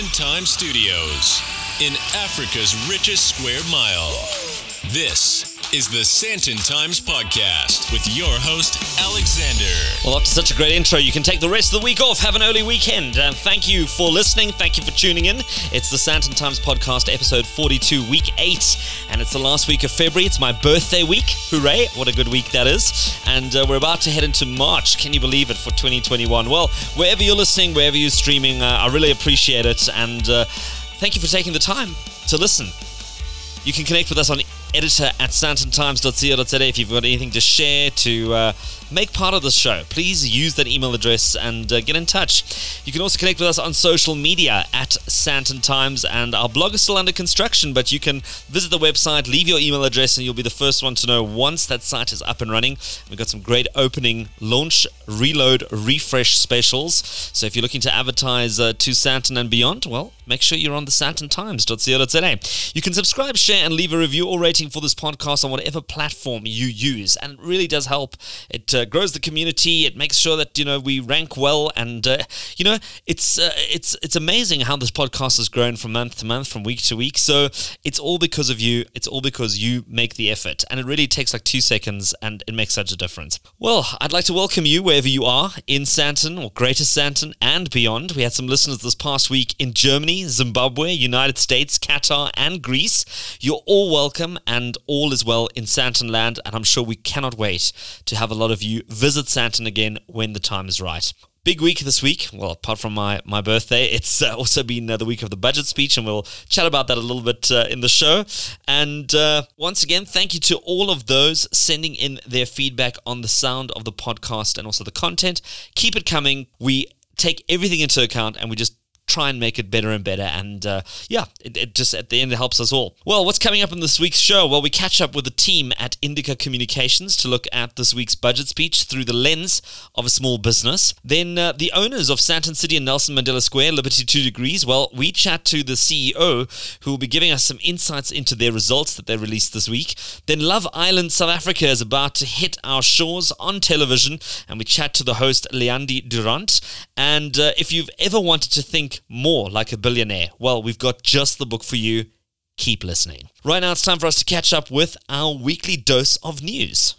Sandton Time Studios in Africa's richest square mile. This is the Sandton Times Podcast with your host, Alexander. Well, after such a great intro, you can take the rest of the week off, have an early weekend. And thank you for listening. Thank you for tuning in. It's the Sandton Times Podcast, episode 42, week 8. And it's the last week of February. It's my birthday week. Hooray. What a good week that is. And uh, we're about to head into March. Can you believe it for 2021? Well, wherever you're listening, wherever you're streaming, uh, I really appreciate it. And uh, thank you for taking the time to listen. You can connect with us on editor at sandtontimes.co.za if you've got anything to share to uh, make part of the show. Please use that email address and uh, get in touch. You can also connect with us on social media at Sandton Times, and our blog is still under construction, but you can visit the website, leave your email address, and you'll be the first one to know once that site is up and running. We've got some great opening, launch, reload, refresh specials. So if you're looking to advertise uh, to Sandton and beyond, well, make sure you're on the sandtontimes.co.za. You can subscribe, share, and leave a review or rating for this podcast on whatever platform you use, and it really does help. It uh, grows the community. It makes sure that you know we rank well, and uh, you know it's uh, it's it's amazing how this podcast has grown from month to month, from week to week. So it's all because of you. It's all because you make the effort, and it really takes like two seconds, and it makes such a difference. Well, I'd like to welcome you wherever you are in Sandton or Greater Sandton and beyond. We had some listeners this past week in Germany, Zimbabwe, United States, Qatar, and Greece. You're all welcome, and all is well in Sandton land, and I'm sure we cannot wait to have a lot of you visit Sandton again when the time is right. Big week this week. Well, apart from my, my birthday, it's uh, also been uh, the week of the budget speech, and we'll chat about that a little bit uh, in the show. And uh, once again, thank you to all of those sending in their feedback on the sound of the podcast and also the content. Keep it coming. We take everything into account and we just try and make it better and better. And uh, yeah, it, it, just at the end it helps us all. Well, what's coming up in this week's show? Well, we catch up with the team at Indika Communications to look at this week's budget speech through the lens of a small business. Then uh, the owners of Sandton City and Nelson Mandela Square, Liberty Two Degrees. Well, we chat to the CEO who will be giving us some insights into their results that they released this week. Then Love Island South Africa is about to hit our shores on television, and we chat to the host Leandie du Randt. And uh, if you've ever wanted to think more like a billionaire? Well, we've got just the book for you. Keep listening. Right now, it's time for us to catch up with our weekly dose of news.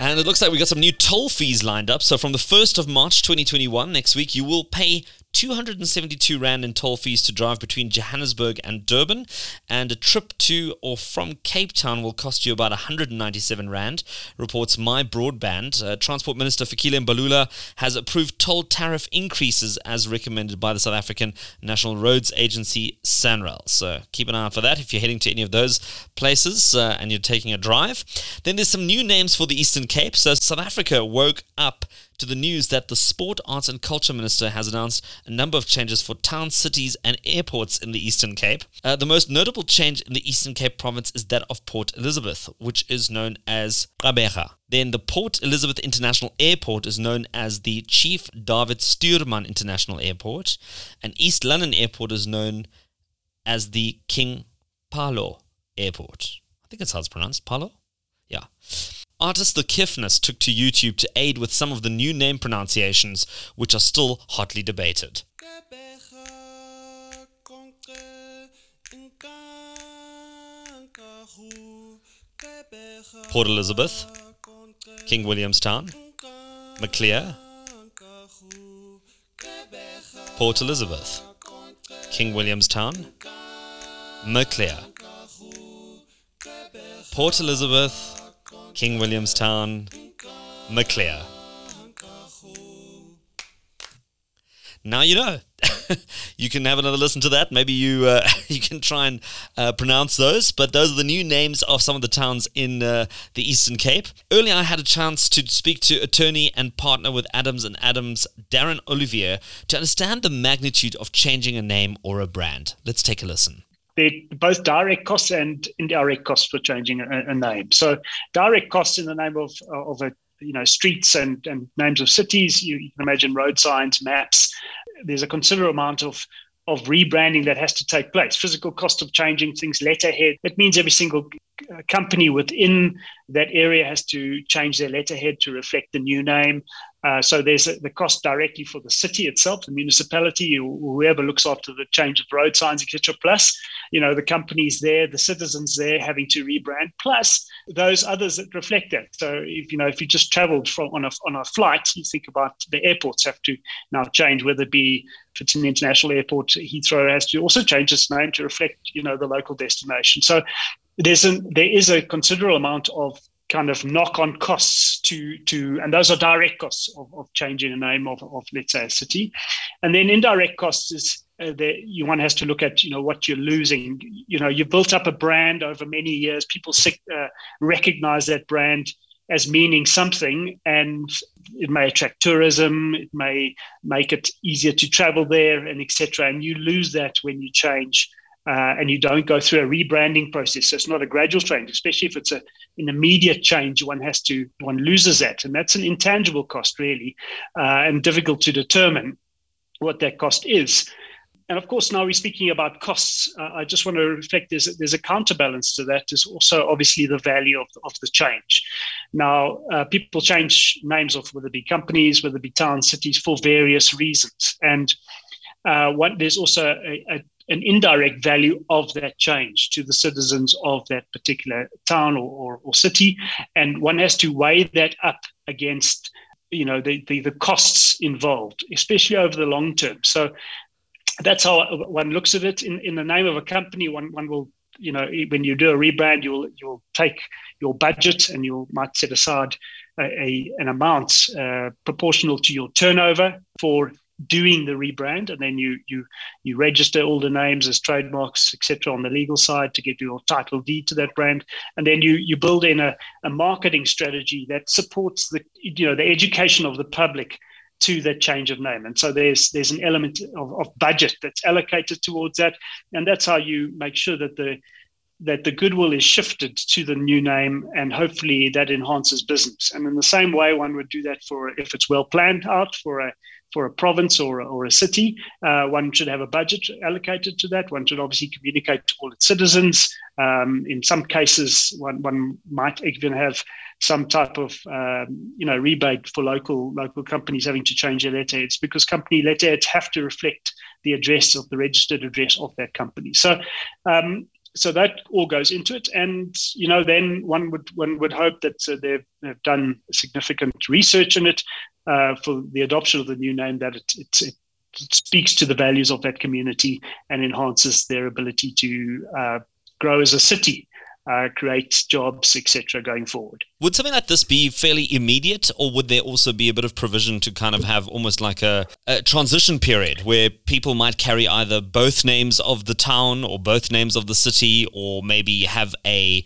And it looks like we got some new toll fees lined up. So from the 1st of March 2021, next week, you will pay 272 Rand in toll fees to drive between Johannesburg and Durban, and a trip to or from Cape Town will cost you about 197 Rand, reports My Broadband. Uh, Transport Minister Fikile Mbalula has approved toll tariff increases as recommended by the South African National Roads Agency, SANRAL. So keep an eye out for that if you're heading to any of those places uh, and you're taking a drive. Then there's some new names for the Eastern Cape. So South Africa woke up to the news that the Sport, Arts and Culture Minister has announced a number of changes for towns, cities, and airports in the Eastern Cape. Uh, the most notable change in the Eastern Cape province is that of Port Elizabeth, which is known as Gqeberha. Then the Port Elizabeth International Airport is known as the Chief David Stuurman International Airport, and East London Airport is known as the King Paulo Airport. I think that's how it's pronounced. Paulo? Yeah. Artist The Kiffness took to YouTube to aid with some of the new name pronunciations, which are still hotly debated. Port Elizabeth, King Williamstown, Maclear, Port Elizabeth, King Williamstown, Maclear, Port Elizabeth, King Williamstown, Maclear. Now you know. you can have another listen to that. Maybe you uh, you can try and uh, pronounce those. But those are the new names of some of the towns in uh, the Eastern Cape. Earlier, I had a chance to speak to attorney and partner with Adams and Adams, Darren Olivier, to understand the magnitude of changing a name or a brand. Let's take a listen both direct costs and indirect costs for changing a, a, name. So direct costs in the name of of a you know streets and, and names of cities. You, you can imagine road signs, maps. There's a considerable amount of of rebranding that has to take place. Physical cost of changing things, letterhead. It means every single uh, company within that area has to change their letterhead to reflect the new name. Uh, so there's a, the cost directly for the city itself, the municipality, whoever looks after the change of road signs, etc. Plus, you know, the companies there, the citizens there having to rebrand. Plus those others that reflect that. So if you know, if you just travelled from on a on a flight, you think about the airports have to now change, whether it be if it's an international airport, Heathrow has to also change its name to reflect, you know, the local destination. So there's an, there is a considerable amount of kind of knock-on costs to to and those are direct costs of, of changing the name of, of let's say a city. And then indirect costs is uh, that you one has to look at you know what you're losing. You know you've built up a brand over many years. People uh, recognize that brand as meaning something and it may attract tourism it may make it easier to travel there and etc and you lose that when you change uh, and you don't go through a rebranding process. So it's not a gradual change, especially if it's a, an immediate change. One has to, one loses that, and that's an intangible cost, really, uh, and difficult to determine what that cost is. And of course, now we're speaking about costs. Uh, I just want to reflect there's there's a counterbalance to that. Is also obviously the value of, of the change. Now, uh, people change names of whether it be companies, whether it be towns, cities, for various reasons, and uh, there's also a, a, an indirect value of that change to the citizens of that particular town or, or, or city. And one has to weigh that up against you know the, the, the costs involved, especially over the long term. So that's how one looks at it. In, in the name of a company, one one will you know when you do a rebrand, you'll you'll take your budget and you might set aside a, a an amount uh, proportional to your turnover for doing the rebrand and then you you you register all the names as trademarks etc on the legal side to get your title deed to that brand. And then you you build in a, a marketing strategy that supports the you know the education of the public to that change of name. And so there's there's an element of, of budget that's allocated towards that. And that's how you make sure that the that the goodwill is shifted to the new name and hopefully that enhances business. And in the same way one would do that for if it's well planned out for a for a province or, or a city. Uh, one should have a budget allocated to that. One should obviously communicate to all its citizens. Um, in some cases, one, one might even have some type of um, you know rebate for local local companies having to change their letterheads because company letterheads have to reflect the address of the registered address of that company. So um, so that all goes into it, and you know, then one would one would hope that uh, they've, they've, done significant research in it uh, for the adoption of the new name. That it, it, it, speaks to the values of that community and enhances their ability to uh, grow as a city uh, create jobs, etc., going forward. Would something like this be fairly immediate, or would there also be a bit of provision to kind of have almost like a, a, transition period where people might carry either both names of the town or both names of the city, or maybe have a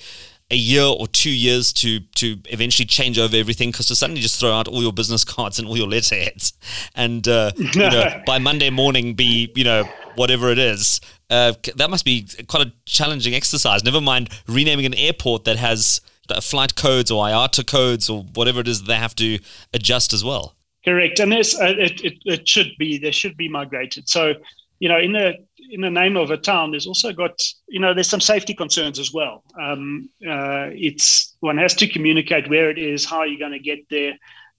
a year or two years to to eventually change over everything because to suddenly just throw out all your business cards and all your letterheads and uh, you know by Monday morning be you know whatever it is uh, that must be quite a challenging exercise. Never mind renaming an airport that has flight codes or IATA codes or whatever it is they have to adjust as well. Correct, and this uh, it, it, it should be there should be migrated. So you know in the in the name of a town, there's also got you know there's some safety concerns as well. Um, uh, it's one has to communicate where it is, how you're going to get there.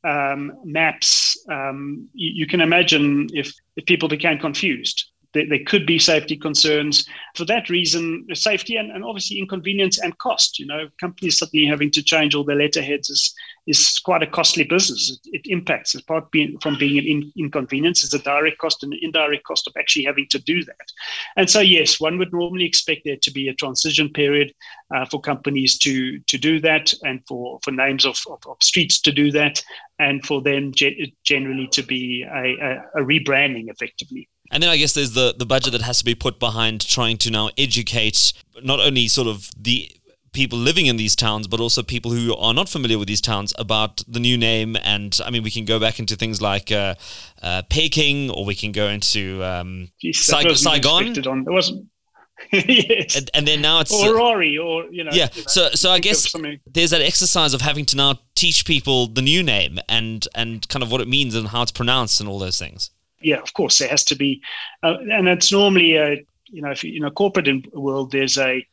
Um, maps. Um, you, you, can imagine if, if people became confused there, there could be safety concerns. For that reason, safety and, and obviously inconvenience and cost. You know, companies suddenly having to change all their letterheads is is quite a costly business. It, it impacts apart being, from being an in, inconvenience, it's a direct cost and an indirect cost of actually having to do that. And so, yes, one would normally expect there to be a transition period uh, for companies to to do that, and for for names of, of, of streets to do that, and for them ge- generally to be a, a, a rebranding effectively. And then I guess there's the, the budget that has to be put behind trying to now educate not only sort of the people living in these towns, but also people who are not familiar with these towns about the new name. And I mean, we can go back into things like uh, uh, Peking, or we can go into um, Jeez, Saigon. On. It wasn't. yes. And, and, then now it's or Rory, or you know. Yeah. You know, so so I guess there's that exercise of having to now teach people the new name and and kind of what it means and how it's pronounced and all those things yeah, of course, there has to be, uh, and it's normally a you know, if in a corporate world, there's a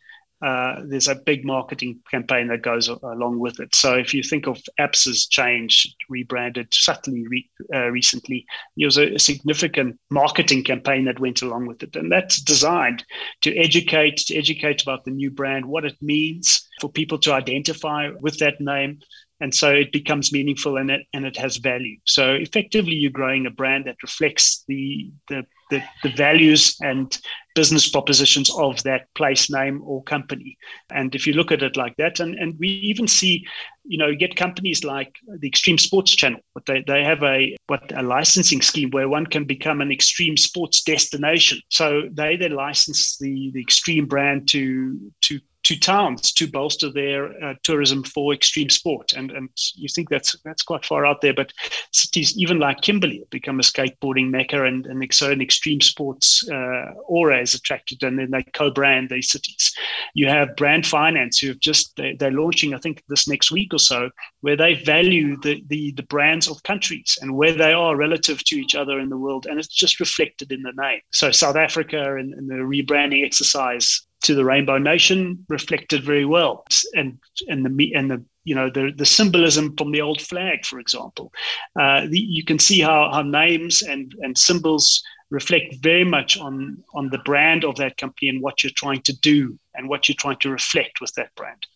uh, there's a big marketing campaign that goes along with it. So if you think of Absa's change, rebranded subtly re, uh, recently, there was a, a, significant marketing campaign that went along with it, and that's designed to educate, to educate about the new brand, what it means for people to identify with that name, and so it becomes meaningful and it and it has value. So effectively, you're growing a brand that reflects the the the, the values and business propositions of that place name or company. And if you look at it like that, and, and we even see, you know, get companies like the Extreme Sports Channel, but they, they have a what a licensing scheme where one can become an extreme sports destination. So they then license the the extreme brand to to to towns to bolster their uh, tourism for extreme sport. And and you think that's that's quite far out there, but cities even like Kimberley have become a skateboarding mecca, and and so an extreme sports uh, aura is attracted, and then they co-brand these cities. You have Brand Finance who have just they, they're launching, I think, this next week or so, where they value the the the brands of countries and where they are relative to each other in the world, and it's just reflected in the name. So South Africa and, and the rebranding exercise to the Rainbow Nation reflected very well, and and the and the you know the the symbolism from the old flag, for example, uh, the, you can see how how names and and symbols reflect very much on on the brand of that company and what you're trying to do and what you're trying to reflect with that brand.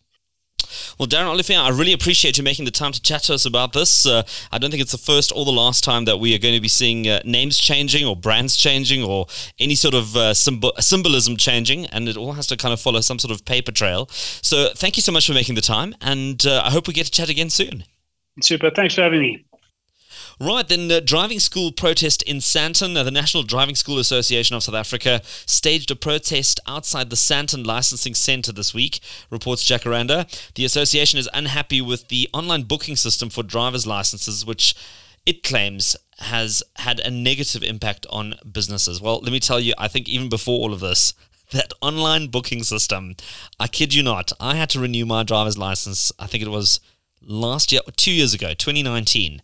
Well, Darren Olivier, I really appreciate you making the time to chat to us about this. Uh, I don't think it's the first or the last time that we are going to be seeing uh, names changing or brands changing or any sort of uh, symbol- symbolism changing, and it all has to kind of follow some sort of paper trail. So, thank you so much for making the time, and uh, I hope we get to chat again soon. Super. Thanks for having me. Right, then, uh, driving school protest in Sandton. Uh, the National Driving School Association of South Africa staged a protest outside the Sandton Licensing Centre this week, reports Jacaranda. The association is unhappy with the online booking system for driver's licenses, which it claims has had a negative impact on businesses. Well, let me tell you, I think even before all of this, that online booking system, I kid you not, I had to renew my driver's license, I think it was last year, two years ago, 2019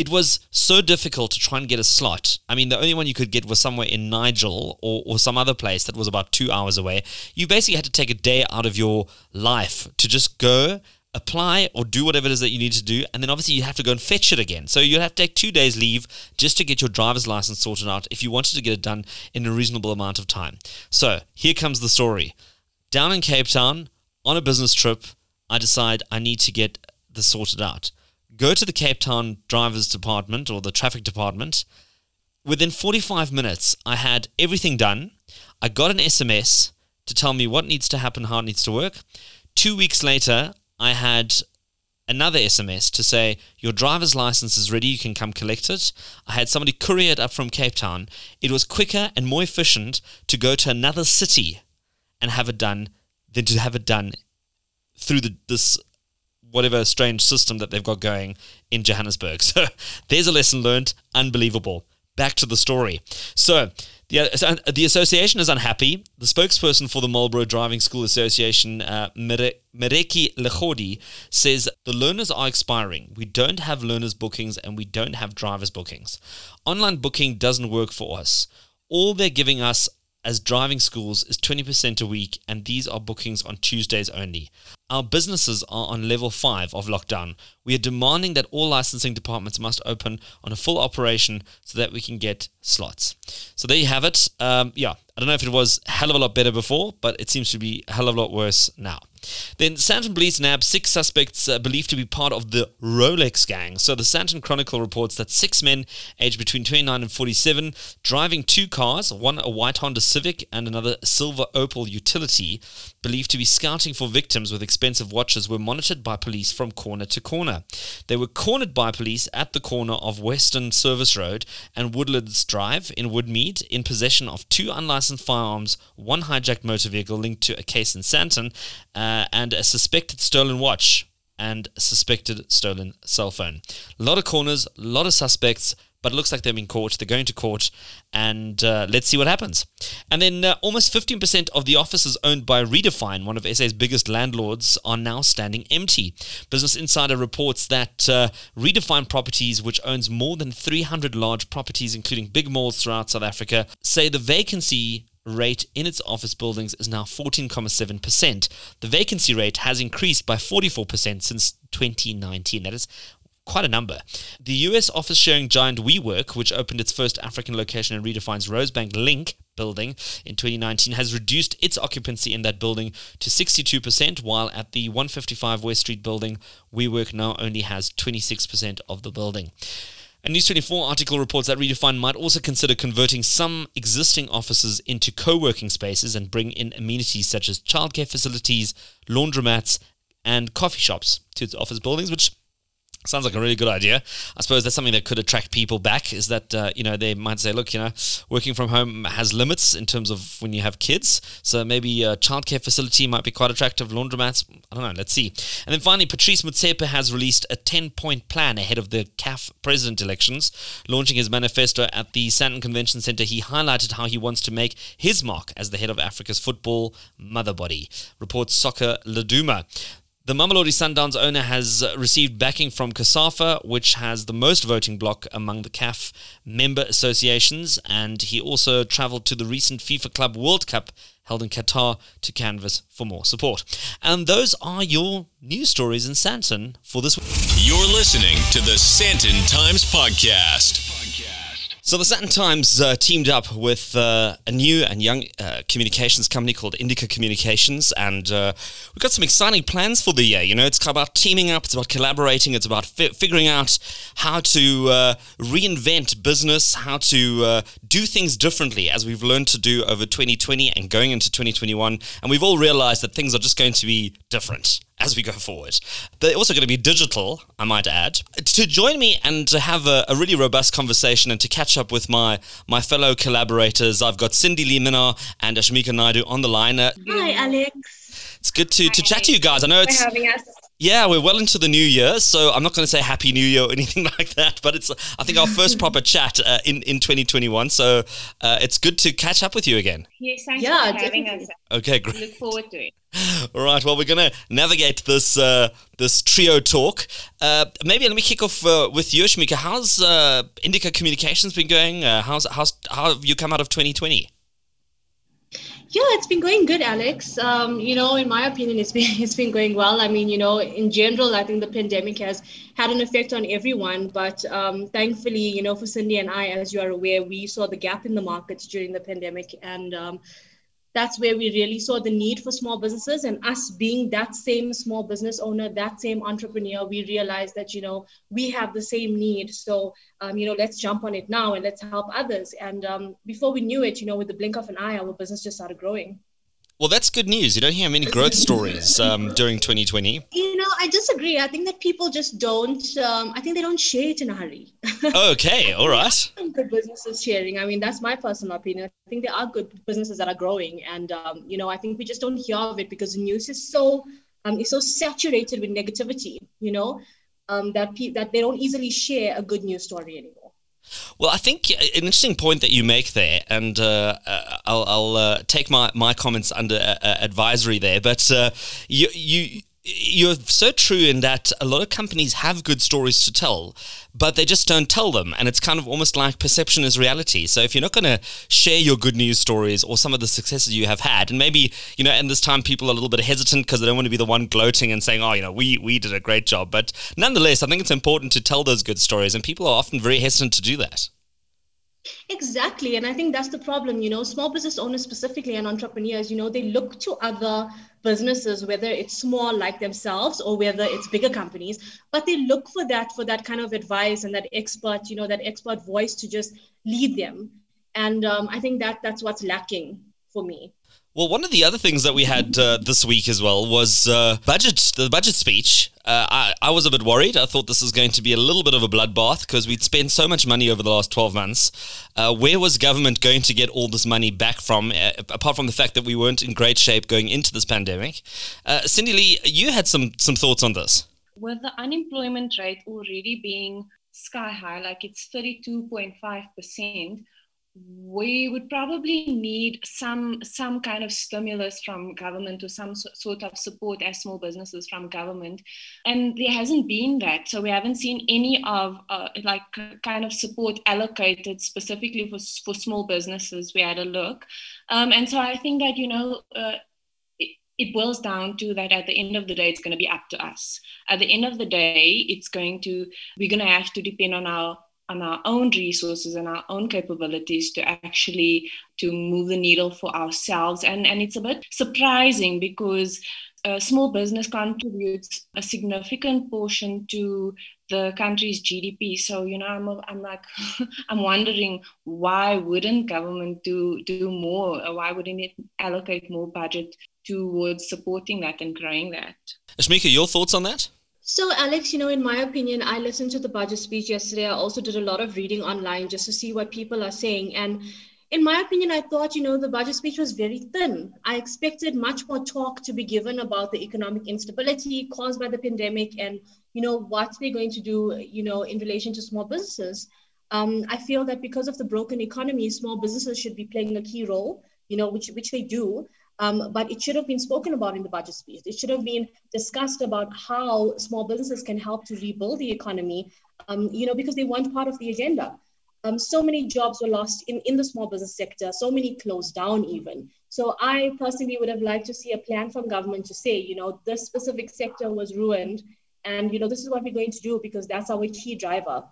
it was so difficult to try and get a slot. I mean, the only one you could get was somewhere in Nigel or, or some other place that was about two hours away. You basically had to take a day out of your life to just go, apply, or do whatever it is that you need to do. And then obviously you have to go and fetch it again. So you'd have to take two days leave just to get your driver's license sorted out if you wanted to get it done in a reasonable amount of time. So here comes the story. Down in Cape Town, on a business trip, I decide I need to get this sorted out go to the Cape Town drivers department or the traffic department. Within 45 minutes, I had everything done. I got an SMS to tell me what needs to happen, how it needs to work. Two weeks later, I had another SMS to say, Your driver's license is ready, you can come collect it. I had somebody courier it up from Cape Town. It was quicker and more efficient to go to another city and have it done than to have it done through the, this whatever strange system that they've got going in Johannesburg. So there's a lesson learned. Unbelievable. Back to the story. So the, uh, the association is unhappy. The spokesperson for the Marlborough Driving School Association, uh, Mereki Lechodi, says the learners are expiring. We don't have learners' bookings and we don't have drivers' bookings. Online booking doesn't work for us. All they're giving us as driving schools is 20% a week, and these are bookings on Tuesdays only. Our businesses are on level 5 of lockdown. We are demanding that all licensing departments must open on a full operation so that we can get slots. So there you have it. Um, yeah, I don't know if it was a hell of a lot better before, but it seems to be a hell of a lot worse now. Then Sandton police nabbed six suspects uh, believed to be part of the Rolex gang. So the Sandton Chronicle reports that six men aged between 29 and 47 driving two cars, one a white Honda Civic and another silver Opel utility, believed to be scouting for victims with expensive watches were monitored by police from corner to corner. They were cornered by police at the corner of Western Service Road and Woodlands Drive in Woodmead in possession of two unlicensed firearms, one hijacked motor vehicle linked to a case in Sandton, uh, and a suspected stolen watch and suspected stolen cell phone. A lot of corners, a lot of suspects but it looks like they're in court. They're going to court, and uh, let's see what happens. And then uh, almost 15% of the offices owned by Redefine, one of SA's biggest landlords, are now standing empty. Business Insider reports that uh, Redefine Properties, which owns more than 300 large properties, including big malls throughout South Africa, say the vacancy rate in its office buildings is now 14.7%. The vacancy rate has increased by 44% since 2019. That is quite a number. The US office sharing giant WeWork, which opened its first African location in Redefine's Rosebank Link building in 2019, has reduced its occupancy in that building to 62%, while at the 155 West Street building, WeWork now only has 26% of the building. A News 24 article reports that Redefine might also consider converting some existing offices into co working spaces and bring in amenities such as childcare facilities, laundromats, and coffee shops to its office buildings, which Sounds like a really good idea. I suppose that's something that could attract people back. Is that uh, you know they might say, look, you know, working from home has limits in terms of when you have kids. So maybe a childcare facility might be quite attractive. Laundromats, I don't know. Let's see. And then finally, Patrice Motsepe has released a ten-point plan ahead of the CAF president elections. Launching his manifesto at the Sandton Convention Centre, he highlighted how he wants to make his mark as the head of Africa's football mother body. Reports Soccer Laduma. The Mamelodi Sundowns owner has received backing from COSAFA, which has the most voting bloc among the CAF member associations, and he also travelled to the recent FIFA Club World Cup held in Qatar to canvass for more support. And those are your news stories in Sandton for this week. You're listening to the Sandton Times Podcast. So the Sandton Times uh, teamed up with uh, a new and young uh, communications company called Indika Communications, and uh, we've got some exciting plans for the year. You know, it's about teaming up, it's about collaborating, it's about fi- figuring out how to uh, reinvent business, how to uh, do things differently, as we've learned to do over 2020 and going into 2021. And we've all realized that things are just going to be different as we go forward. They're also going to be digital, I might add. To join me and to have a, a really robust conversation and to catch up with my, my fellow collaborators, I've got Cindy Lee Minnaar and Ashmika Naidoo on the line. Uh, Hi, Alex. It's good to, to chat to you guys. I know it's. Having us. Yeah, we're well into the new year, so I'm not going to say Happy New Year or anything like that. But it's, I think, our first proper chat uh, in in 2021. So uh, it's good to catch up with you again. Yes, thanks Yeah, for having definitely. us. Okay, great. Look forward to it. All right. Well, we're going to navigate this uh, this trio talk. Uh, maybe let me kick off uh, with you, Shmika. How's uh, Indika Communications been going? Uh, how's how's how have you come out of 2020? Yeah, it's been going good, Alex. Um, you know, in my opinion, it's been it's been going well. I mean, you know, in general, I think the pandemic has had an effect on everyone. But um, thankfully, you know, for Cindy and I, as you are aware, we saw the gap in the markets during the pandemic, and um, that's where we really saw the need for small businesses. And us being that same small business owner, that same entrepreneur, we realized that you know we have the same need. So um, you know, let's jump on it now and let's help others. And um, before we knew it, you know, with the blink of an eye, our business just started growing. Well, that's good news. You don't hear many growth stories um, during 2020. You know, I disagree. I think that people just don't. Um, I think they don't share it in a hurry. Okay, all right. Some good businesses sharing. I mean, that's my personal opinion. I think there are good businesses that are growing, and um, you know, I think we just don't hear of it because the news is so um, is so saturated with negativity. You know, um, that pe- that they don't easily share a good news story anymore. Well, I think an interesting point that you make there, and uh, uh, I'll, I'll uh, take my, my comments under uh, uh, advisory there. But uh, you you you're so true in that a lot of companies have good stories to tell, but they just don't tell them, and it's kind of almost like perception is reality. So if you're not going to share your good news stories or some of the successes you have had, and maybe you know, and this time people are a little bit hesitant because they don't want to be the one gloating and saying, "Oh, you know, we we did a great job," but nonetheless, I think it's important to tell those good stories, and people are often very hesitant to do that. Exactly. And I think that's the problem. You know, small business owners specifically and entrepreneurs, you know, they look to other businesses, whether it's small like themselves or whether it's bigger companies, but they look for that, for that kind of advice and that expert, you know, that expert voice to just lead them. And um, I think that that's what's lacking for me. Well, one of the other things that we had uh, this week as well was uh, budget. The budget speech. Uh, I, I was a bit worried. I thought this was going to be a little bit of a bloodbath because we'd spent so much money over the last twelve months. Uh, where was government going to get all this money back from? Uh, apart from the fact that we weren't in great shape going into this pandemic. Uh, Cindy Lee, you had some some thoughts on this. With the unemployment rate already being sky high, like it's 32.5%, we would probably need some some kind of stimulus from government or some sort of support as small businesses from government. And there hasn't been that. So we haven't seen any of uh, like kind of support allocated specifically for, for small businesses we had a look. Um, and so i think that you know uh, it boils down to that at the end of the day it's going to be up to us. At the end of the day it's going to we're going to have to depend on our on our own resources and our own capabilities to actually to move the needle for ourselves and and it's a bit surprising because uh, small business contributes a significant portion to the country's GDP. So you know, I'm I'm like I'm wondering why wouldn't government do do more? Why wouldn't it allocate more budget towards supporting that and growing that? Ashmika, your thoughts on that? So, Alex, you know, in my opinion, I listened to the budget speech yesterday. I also did a lot of reading online just to see what people are saying. And in my opinion, I thought, you know, the budget speech was very thin. I expected much more talk to be given about the economic instability caused by the pandemic and, you know, what they're going to do, you know, in relation to small businesses. Um, I feel that because of the broken economy, small businesses should be playing a key role, you know, which, which they do. Um, but it should have been spoken about in the budget speech. It should have been discussed about how small businesses can help to rebuild the economy, um, you know, because they weren't part of the agenda. Um, so many jobs were lost in, in the small business sector, so many closed down even. So I personally would have liked to see a plan from government to say, you know, this specific sector was ruined and, you know, this is what we're going to do because that's our key driver.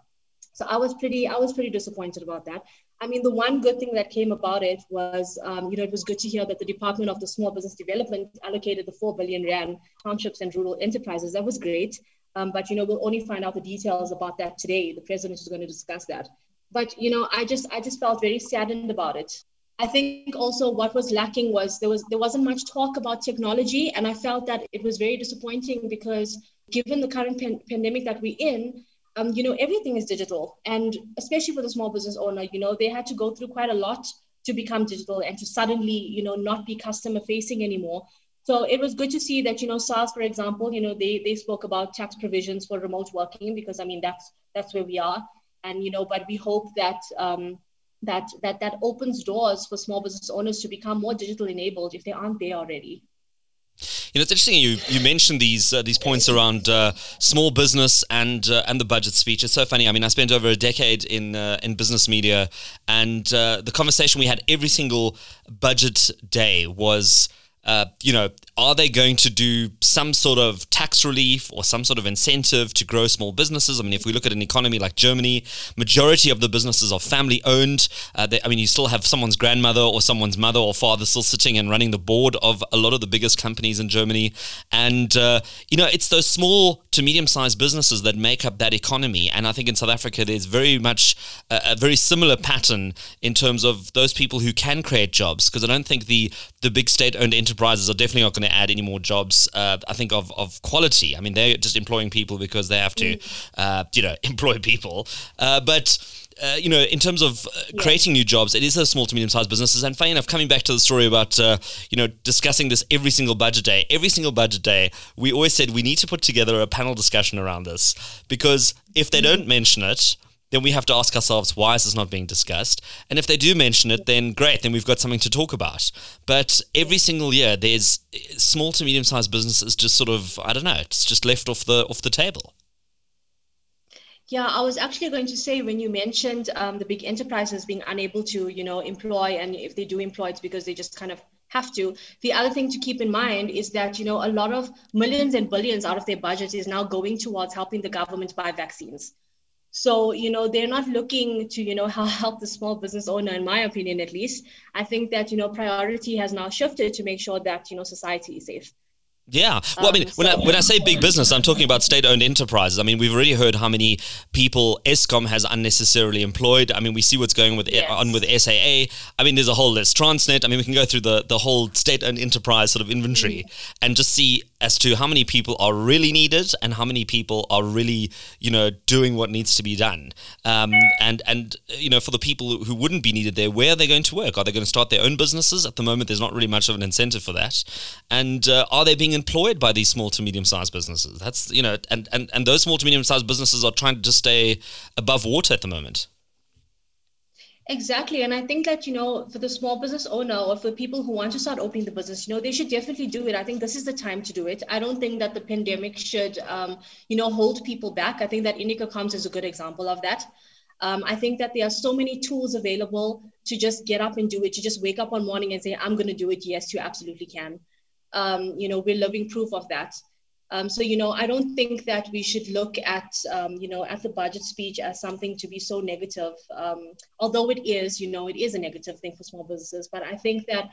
So I was pretty, I was pretty disappointed about that. I mean, the one good thing that came about it was, um, you know, it was good to hear that the Department of the Small Business Development allocated the 4 billion Rand townships and rural enterprises. That was great. Um, but, you know, we'll only find out the details about that today. The president is going to discuss that. But, you know, I just, I just felt very saddened about it. I think also what was lacking was there was there wasn't much talk about technology, and I felt that it was very disappointing because given the current pan- pandemic that we're in, um, you know, everything is digital. And especially for the small business owner, you know, they had to go through quite a lot to become digital and to suddenly, you know, not be customer facing anymore. So it was good to see that, you know, SARS, for example, you know, they, they spoke about tax provisions for remote working because I mean, that's, that's where we are. And, you know, but we hope that, um, that, that, that opens doors for small business owners to become more digital enabled if they aren't there already. You know, it's interesting. You you mentioned these uh, these points around uh, small business and uh, and the budget speech. It's so funny. I mean, I spent over a decade in uh, in business media, and uh, the conversation we had every single budget day was uh, you know, are they going to do some sort of tax relief or some sort of incentive to grow small businesses? I mean, if we look at an economy like Germany, majority of the businesses are family owned. Uh, they, I mean, you still have someone's grandmother or someone's mother or father still sitting and running the board of a lot of the biggest companies in Germany. And, uh, you know, it's those small to medium sized businesses that make up that economy. And I think in South Africa, there's very much a, a very similar pattern in terms of those people who can create jobs. Because I don't think the, the big state owned enterprises enterprises are definitely not going to add any more jobs. Uh, I think of, of quality. I mean, they're just employing people because they have to, mm. uh, you know, employ people. Uh, but uh, you know, in terms of uh, yeah. creating new jobs, it is those small to medium sized businesses. And funny enough, coming back to the story about, uh, you know, discussing this every single budget day, every single budget day, we always said we need to put together a panel discussion around this because if they mm. don't mention it, then we have to ask ourselves why is this not being discussed? And if they do mention it, then great, then we've got something to talk about. But every single year, there's small to medium sized businesses just sort of I don't know, it's just left off the off the table. Yeah, I was actually going to say when you mentioned um, the big enterprises being unable to, you know, employ, and if they do employ, it's because they just kind of have to. The other thing to keep in mind is that, you know, a lot of millions and billions out of their budget is now going towards helping the government buy vaccines. So, you know, they're not looking to, you know, help the small business owner, in my opinion, at least. I think that, you know, priority has now shifted to make sure that, you know, society is safe. Yeah. Well, I mean, when, I, when I say big business, I'm talking about state owned enterprises. I mean, we've already heard how many people Eskom has unnecessarily employed. I mean, we see what's going with yes. on with SAA. I mean, there's a whole list. Transnet. I mean, we can go through the, the whole state owned enterprise sort of inventory mm. and just see as to how many people are really needed and how many people are really, you know, doing what needs to be done. Um, and, and, you know, for the people who wouldn't be needed there, where are they going to work? Are they going to start their own businesses? At the moment, there's not really much of an incentive for that. And uh, are they being employed by these small to medium sized businesses. That's, you know, and, and, and those small to medium sized businesses are trying to just stay above water at the moment. Exactly. And I think that, you know, for the small business owner or for people who want to start opening the business, you know, they should definitely do it. I think this is the time to do it. I don't think that the pandemic should, um, you know, hold people back. I think that Indika Comms is a good example of that. Um, I think that there are so many tools available to just get up and do it, to just wake up one morning and say, I'm going to do it. Yes, you absolutely can. Um, you know, we're living proof of that. Um, so, you know, I don't think that we should look at, um, you know, at the budget speech as something to be so negative. Um, although it is, you know, it is a negative thing for small businesses. But I think that,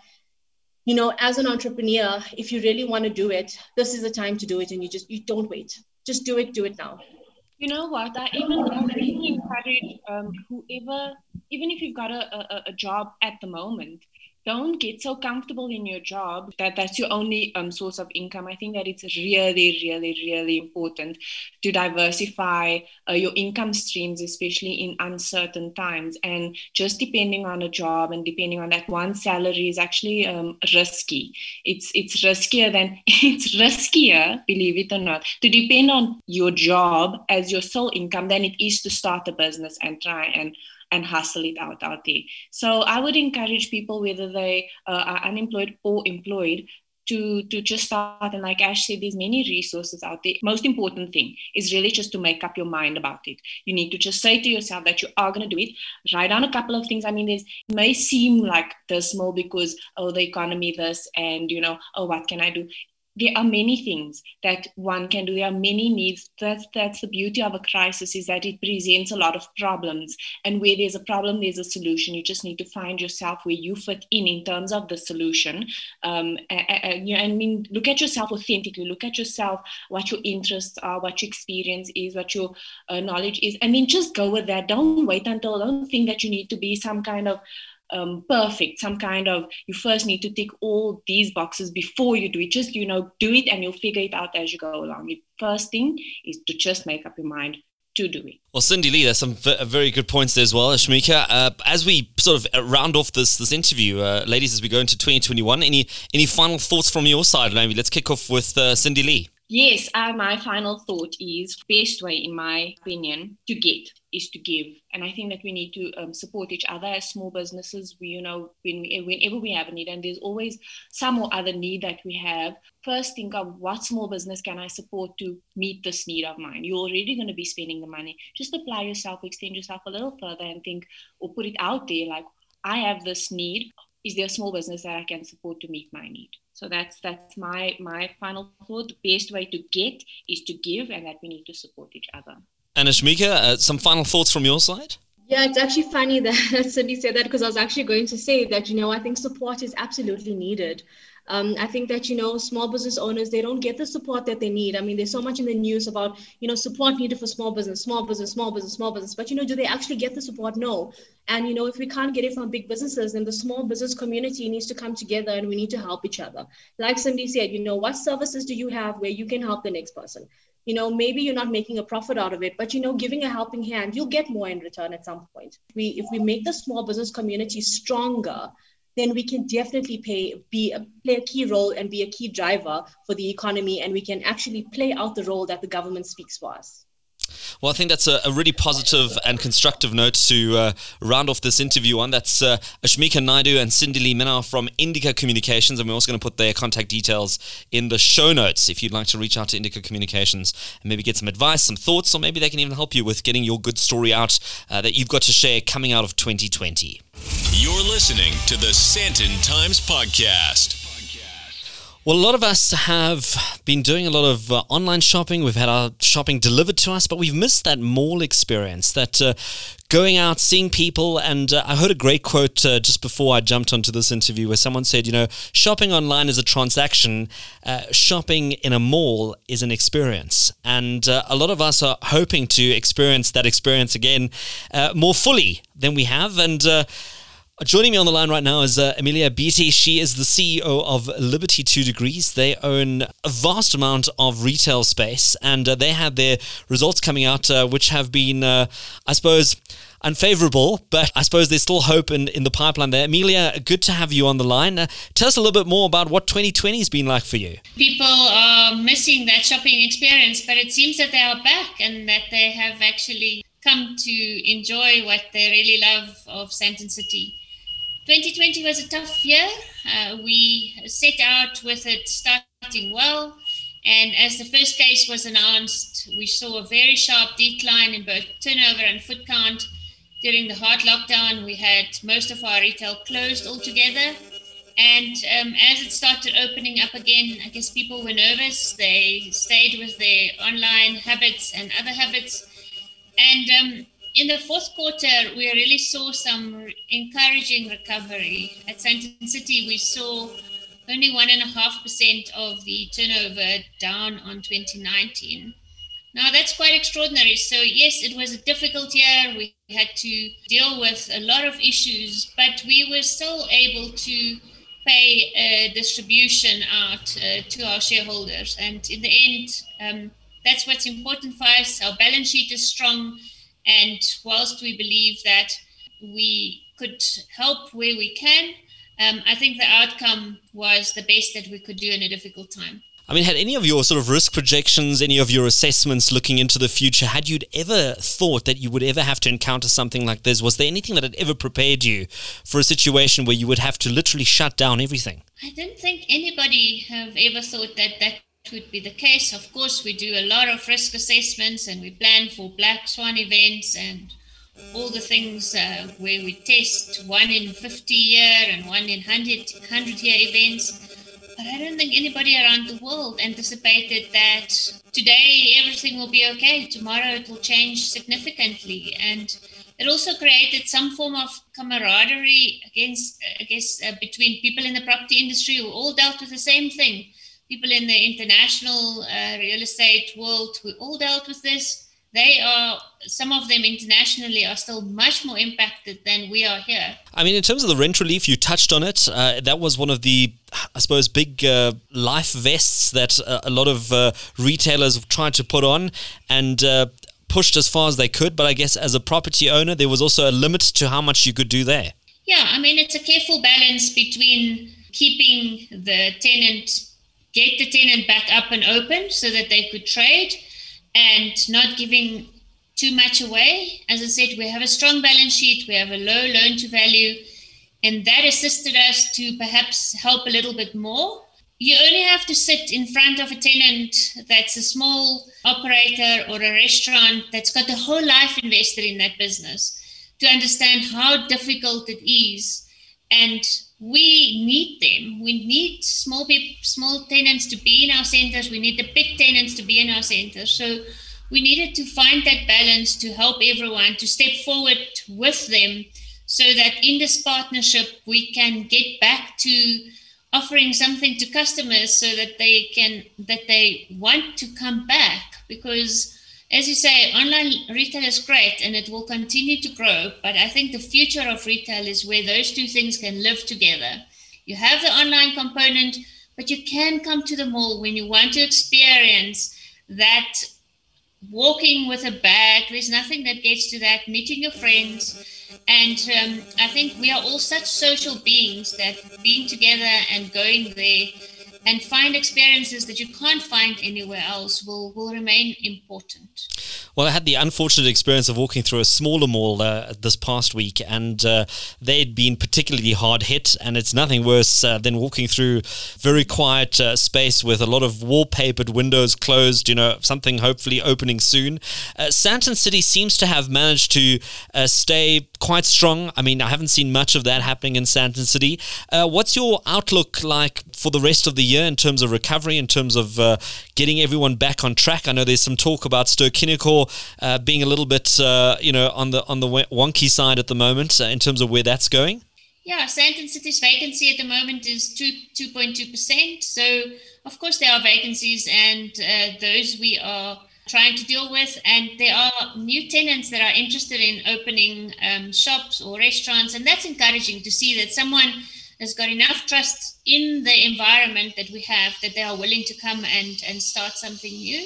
you know, as an entrepreneur, if you really want to do it, this is the time to do it, and you just you don't wait. Just do it. Do it now. You know what? I even, even encourage um, whoever, even if you've got a, a, a job at the moment, don't get so comfortable in your job that that's your only um, source of income. I think that it's really, really, really important to diversify uh, your income streams, especially in uncertain times. And just depending on a job and depending on that one salary is actually um, risky. It's it's riskier than it's riskier, believe it or not, to depend on your job as your sole income than it is to start a business and try and and hustle it out out there. So I would encourage people, whether they uh, are unemployed or employed, to to just start. And like ash said there's many resources out there. Most important thing is really just to make up your mind about it. You need to just say to yourself that you are going to do it. Write down a couple of things. I mean it may seem like dismal because oh the economy this and you know oh what can i do there are many things that one can do. There are many needs. That's that's the beauty of a crisis is that it presents a lot of problems. And where there's a problem there's a solution. You just need to find yourself where you fit in in terms of the solution. Um, and, you know, I mean look at yourself authentically. Look at yourself what your interests are what your experience is what your uh, knowledge is. And then just go with that. Don't wait until don't think that you need to be some kind of um, perfect, some kind of, you first need to tick all these boxes before you do it. Just, you know, do it and you'll figure it out as you go along. The first thing is to just make up your mind to do it. Well, Cindy Lee, there's some v- very good points there as well, Shmika. Uh, as we sort of uh, round off this this interview, uh, ladies, as we go into 2021, any any final thoughts from your side? Maybe let's kick off with uh, Cindy Lee. Yes, uh, my final thought is best way, in my opinion, to get is to give, and I think that we need to um, support each other as small businesses. We, you know, when we, whenever we have a need, and there's always some or other need that we have. First, think of what small business can I support to meet this need of mine. You're already going to be spending the money. Just apply yourself, extend yourself a little further, and think or put it out there like, I have this need. Is there a small business that I can support to meet my need? So that's that's my my final thought. The best way to get is to give, and that we need to support each other. And Ashmika, uh, some final thoughts from your side? Yeah, it's actually funny that Cindy said that because I was actually going to say that you know I think support is absolutely needed. Um, I think that you know small business owners they don't get the support that they need. I mean, there's so much in the news about you know support needed for small business, small business, small business, small business. But you know, do they actually get the support? No. And you know, if we can't get it from big businesses, then the small business community needs to come together and we need to help each other. Like Cindy said, you know, what services do you have where you can help the next person? you know maybe you're not making a profit out of it but you know giving a helping hand you'll get more in return at some point we if we make the small business community stronger then we can definitely pay, be a, play a key role and be a key driver for the economy, and we can actually play out the role that the government speaks for us. Well, I think that's a, a really positive and constructive note to uh, round off this interview on. That's uh, Ashmika Naidoo and Cindy Lee Minnaar from Indika Communications, and we're also going to put their contact details in the show notes if you'd like to reach out to Indika Communications and maybe get some advice, some thoughts, or maybe they can even help you with getting your good story out uh, that you've got to share coming out of 2020. You're listening to the Sandton Times Podcast. Well, a lot of us have been doing a lot of uh, online shopping. We've had our shopping delivered to us, but we've missed that mall experience, that uh, going out, seeing people. And uh, I heard a great quote uh, just before I jumped onto this interview where someone said, you know, shopping online is a transaction, uh, shopping in a mall is an experience. And uh, a lot of us are hoping to experience that experience again more fully than we have. And Joining me on the line right now is uh, Amelia Beattie. She is the CEO of Liberty Two Degrees. They own a vast amount of retail space, and uh, they had their results coming out, uh, which have been, uh, I suppose, unfavorable, but I suppose there's still hope in, in the pipeline there. Amelia, good to have you on the line. Uh, tell us a little bit more about what 2020 has been like for you. People are missing that shopping experience, but it seems that they are back and that they have actually come to enjoy what they really love of Sandton City. 2020 was a tough year. Uh, we set out with it starting well. And as the first case was announced, we saw a very sharp decline in both turnover and foot count. During the hard lockdown, we had most of our retail closed altogether. And um, as it started opening up again, I guess people were nervous. They stayed with their online habits and other habits. And um, in the fourth quarter, we really saw some encouraging recovery. At Sandton City, we saw only 1.5% of the turnover down on 2019. Now, that's quite extraordinary. So, yes, it was a difficult year. We had to deal with a lot of issues, but we were still able to pay a distribution out uh, to our shareholders. And in the end, um, that's what's important for us. Our balance sheet is strong and whilst we believe that we could help where we can, um, I think the outcome was the best that we could do in a difficult time. I mean, had any of your sort of risk projections, any of your assessments looking into the future, had you ever thought that you would ever have to encounter something like this? Was there anything that had ever prepared you for a situation where you would have to literally shut down everything? I don't think anybody have ever thought that that would be the case. Of course, we do a lot of risk assessments and we plan for black swan events and all the things uh, where we test one in 50 year and one in 100, 100 year events. But I don't think anybody around the world anticipated that today everything will be okay, tomorrow it will change significantly. And it also created some form of camaraderie against, I guess, uh, between people in the property industry who all dealt with the same thing people in the international uh, real estate world who all dealt with this. They are, some of them internationally are still much more impacted than we are here. I mean, in terms of the rent relief, you touched on it. Uh, that was one of the, I suppose, big uh, life vests that uh, a lot of uh, retailers tried to put on and uh, pushed as far as they could. But I guess as a property owner, there was also a limit to how much you could do there. Yeah, I mean, it's a careful balance between keeping the tenant get the tenant back up and open so that they could trade and not giving too much away. As I said, we have a strong balance sheet, we have a low loan to value, and that assisted us to perhaps help a little bit more. You only have to sit in front of a tenant that's a small operator or a restaurant that's got the whole life invested in that business to understand how difficult it is and we need them. We need small small tenants to be in our centers. We need the big tenants to be in our centers. So we needed to find that balance to help everyone to step forward with them, so that in this partnership we can get back to offering something to customers, so that they can that they want to come back because as you say, online retail is great and it will continue to grow. But I think the future of retail is where those two things can live together. You have the online component, but you can come to the mall when you want to experience that walking with a bag. There's nothing that gets to that. Meeting your friends. And um, I think we are all such social beings that being together and going there and find experiences that you can't find anywhere else will, will remain important. Well, I had the unfortunate experience of walking through a smaller mall uh, this past week, and uh, they'd been particularly hard hit. And it's nothing worse uh, than walking through very quiet uh, space with a lot of wallpapered windows closed. You know, something hopefully opening soon. Uh, Sandton City seems to have managed to uh, stay quite strong. I mean, I haven't seen much of that happening in Sandton City. what's your outlook like for the rest of the year in terms of recovery, in terms of getting everyone back on track? I know there's some talk about Ster-Kinekor uh, being a little bit, uh, you know, on the on the wonky side at the moment uh, in terms of where that's going? Yeah, Sandton City's vacancy at the moment is two two point two percent. So of course there are vacancies, and uh, those we are trying to deal with. And there are new tenants that are interested in opening um, shops or restaurants, and that's encouraging to see that someone has got enough trust in the environment that we have that they are willing to come and and start something new.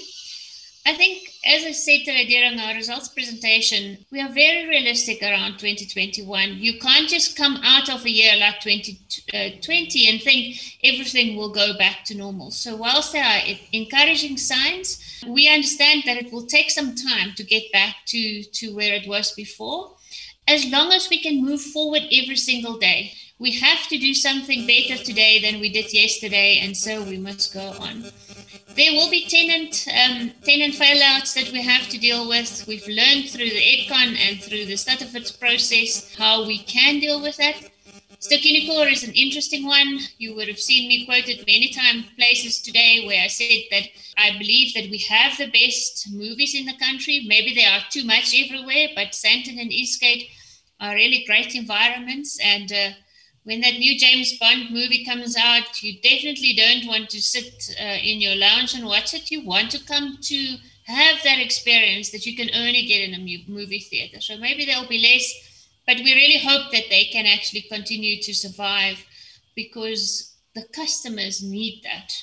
I think, as I said today during our results presentation, we are very realistic around 2021. You can't just come out of a year like 2020 uh, and think everything will go back to normal. So, whilst there are encouraging signs, we understand that it will take some time to get back to, to where it was before. As long as we can move forward every single day, we have to do something better today than we did yesterday, and so we must go on. There will be tenant um, tenant failouts that we have to deal with. We've learned through the EDCON and through the Stuttafords process how we can deal with that. Ster-Kinekor is an interesting one. You would have seen me quoted many times places today where I said that I believe that we have the best movies in the country. Maybe there are too much everywhere, but Sandton and Eastgate are really great environments and uh, when that new James Bond movie comes out, you definitely don't want to sit uh, in your lounge and watch it. You want to come to have that experience that you can only get in a movie theater. So maybe there'll be less, but we really hope that they can actually continue to survive because the customers need that.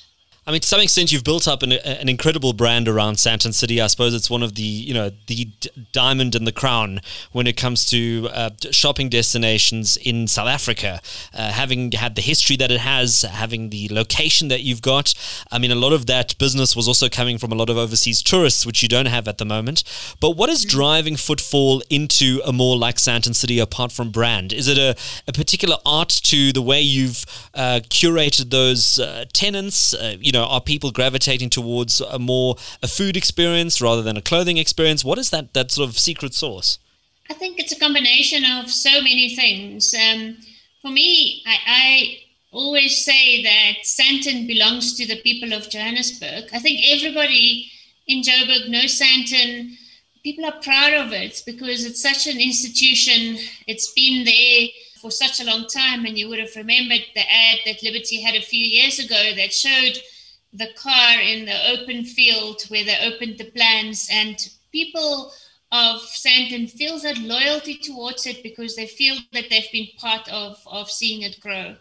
I mean, to some extent, you've built up an, an incredible brand around Sandton City. I suppose it's one of the, you know, the d- diamond in the crown when it comes to uh, shopping destinations in South Africa. Uh, having had the history that it has, having the location that you've got. I mean, a lot of that business was also coming from a lot of overseas tourists, which you don't have at the moment. But what is driving footfall into a mall like Sandton City apart from brand? Is it a, a particular art to the way you've uh, curated those uh, tenants? Uh, you know, know, are people gravitating towards a more a food experience rather than a clothing experience? What is that that sort of secret sauce? I think it's a combination of so many things. Um, for me, I, I always say that Sandton belongs to the people of Johannesburg. I think everybody in Joburg knows Sandton. People are proud of it because it's such an institution. It's been there for such a long time. And you would have remembered the ad that Liberty had a few years ago that showed the car in the open field where they opened the plans and people of Sandton feel that loyalty towards it because they feel that they've been part of, of seeing it grow.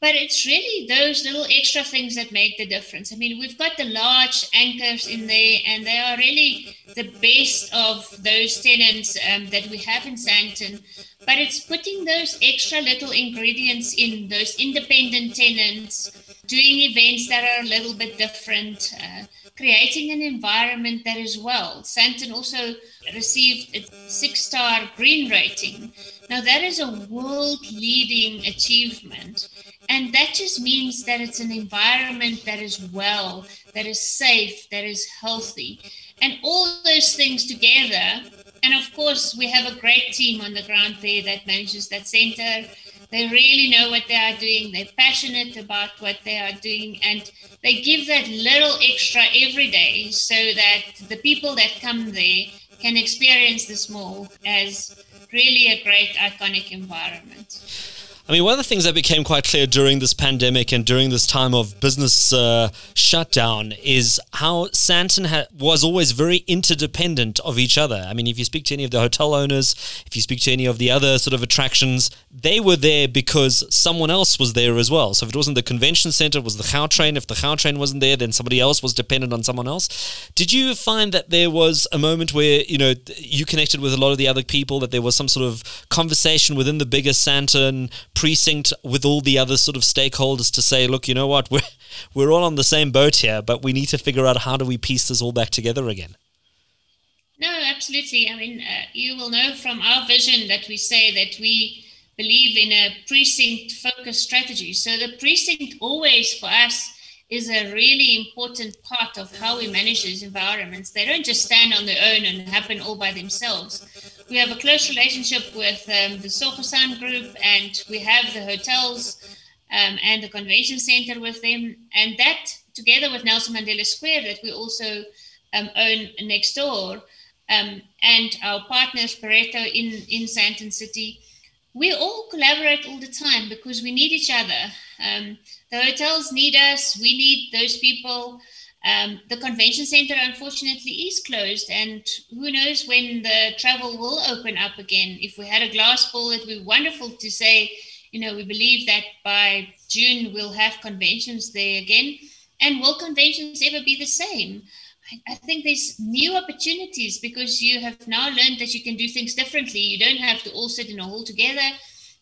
But it's really those little extra things that make the difference. I mean, we've got the large anchors in there, and they are really the best of those tenants um, that we have in Sandton. But it's putting those extra little ingredients in, those independent tenants, doing events that are a little bit different, uh, creating an environment that is well. Sandton also received a six star green rating. Now, that is a world leading achievement. And that just means that it's an environment that is well, that is safe, that is healthy. And all those things together. And of course, we have a great team on the ground there that manages that center. They really know what they are doing. They're passionate about what they are doing. And they give that little extra every day so that the people that come there can experience this mall as really a great, iconic environment. I mean, one of the things that became quite clear during this pandemic and during this time of business uh, shutdown is how Sandton ha- was always very interdependent of each other. I mean, if you speak to any of the hotel owners, if you speak to any of the other sort of attractions, they were there because someone else was there as well. So if it wasn't the convention center, it was the Gautrain. If the Gautrain wasn't there, then somebody else was dependent on someone else. Did you find that there was a moment where, you know, you connected with a lot of the other people, that there was some sort of conversation within the bigger Sandton precinct with all the other sort of stakeholders to say, look, you know what, we're we're all on the same boat here, but we need to figure out how do we piece this all back together again. No, absolutely. I mean, uh, you will know from our vision that we say that we believe in a precinct focused strategy. So the precinct always for us is a really important part of how we manage these environments. They don't just stand on their own and happen all by themselves. We have a close relationship with um, the Tsogo Sun group, and we have the hotels um, and the convention center with them. And that, together with Nelson Mandela Square, that we also um, own next door, um, and our partners, Pareto in, in Sandton City, we all collaborate all the time because we need each other. Um, the hotels need us, we need those people. Um, the convention center, unfortunately, is closed, and who knows when the travel will open up again. If we had a glass ball, it would be wonderful to say, you know, we believe that by June we'll have conventions there again. And will conventions ever be the same? I think there's new opportunities because you have now learned that you can do things differently. You don't have to all sit in a hall together.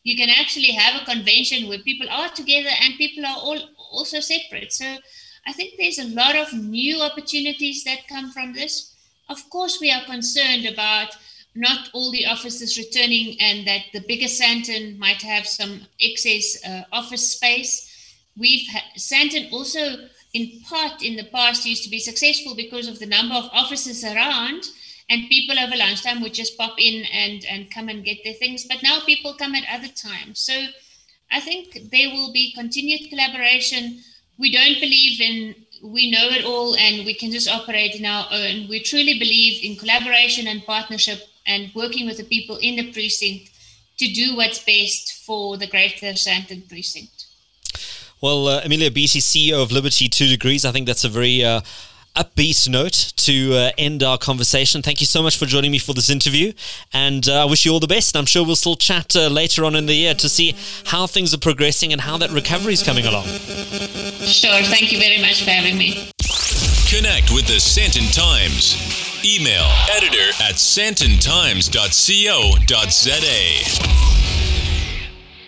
You can actually have a convention where people are together and people are all also separate. So I think there's a lot of new opportunities that come from this. Of course, we are concerned about not all the offices returning and that the bigger Sandton might have some excess uh, office space. We've ha- Sandton also in part in the past used to be successful because of the number of offices around and people over lunchtime would just pop in and and come and get their things but now people come at other times so i think there will be continued collaboration we don't believe in we know it all and we can just operate in our own. We truly believe in collaboration and partnership and working with the people in the precinct to do what's best for the greater Sandton precinct. Well, uh, Amelia Beattie, CEO of Liberty Two Degrees, I think that's a very uh, upbeat note to uh, end our conversation. Thank you so much for joining me for this interview, and uh, I wish you all the best. I'm sure we'll still chat uh, later on in the year to see how things are progressing and how that recovery is coming along. Sure. Thank you very much for having me. Connect with the Sandton Times. Email editor at sandtontimes.co.za.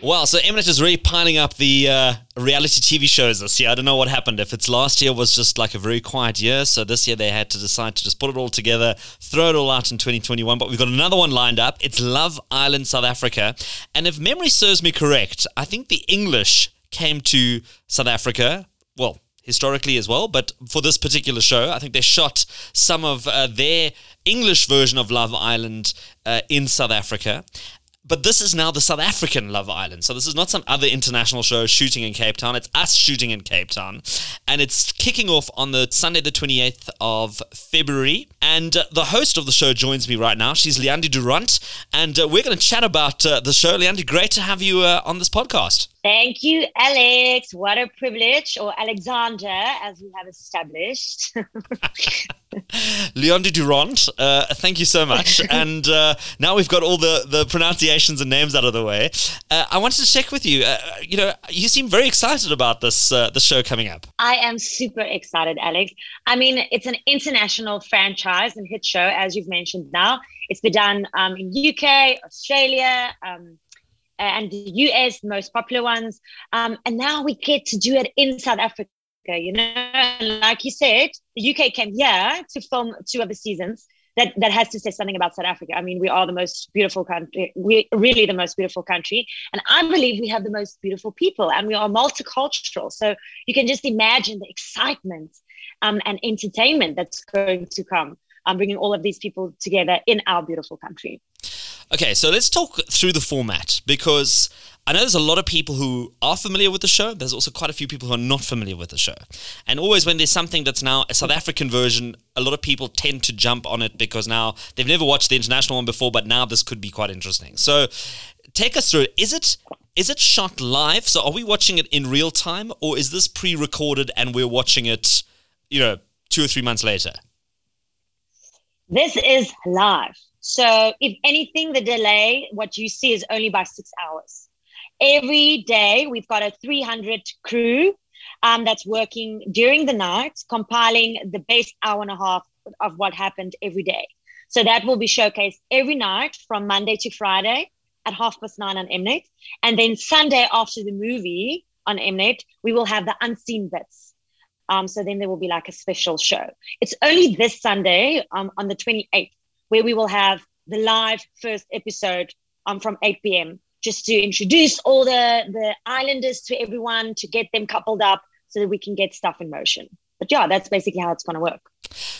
Well, so Mnet is really piling up the uh, reality TV shows this year. I don't know what happened. If it's last year was just like a very quiet year, so this year they had to decide to just put it all together, throw it all out in 2021. But we've got another one lined up. It's Love Island, South Africa. And if memory serves me correct, I think the English came to South Africa. Well, historically as well, but for this particular show, I think they shot some of uh, their English version of Love Island uh, in South Africa. But this is now the South African Love Island. So this is not some other international show shooting in Cape Town. It's us shooting in Cape Town. And it's kicking off on the Sunday, the 28th of February. And uh, the host of the show joins me right now. She's Leandie du Randt. And uh, we're going to chat about uh, the show. Leandie, great to have you uh, on this podcast. Thank you, Alex. What a privilege, or Alexander, as we have established. Leandie du Randt, uh, thank you so much. and uh, now we've got all the, the pronunciations and names out of the way. Uh, I wanted to check with you. Uh, you know, you seem very excited about this uh, the show coming up. I am super excited, Alex. I mean, it's an international franchise and hit show, as you've mentioned. Now it's been done um, in UK, Australia. Um, and the US, the most popular ones. Um, and now we get to do it in South Africa, you know. And like you said, the UK came here to film two of the seasons. That, that has to say something about South Africa. I mean, we are the most beautiful country. We really the most beautiful country, and I believe we have the most beautiful people, and we are multicultural. So you can just imagine the excitement um, and entertainment that's going to come. um, bringing all of these people together in our beautiful country. Okay, so let's talk through the format because I know there's a lot of people who are familiar with the show. There's also quite a few people who are not familiar with the show. And always when there's something that's now a South African version, a lot of people tend to jump on it because now they've never watched the international one before, but now this could be quite interesting. So take us through. Is it is it shot live? So are we watching it in real time or is this pre-recorded and we're watching it, you know, two or three months later? This is live. So, if anything, the delay, what you see is only by six hours. Every day, we've got a 300 crew um, that's working during the night, compiling the best hour and a half of what happened every day. So, that will be showcased every night from Monday to Friday at half past nine on Mnet. And then Sunday after the movie on Mnet, we will have the unseen bits. Um, so then there will be like a special show. It's only this Sunday um, on the 28th where we will have the live first episode um, from 8 p.m. just to introduce all the, the islanders to everyone, to get them coupled up so that we can get stuff in motion. But yeah, that's basically how it's going to work.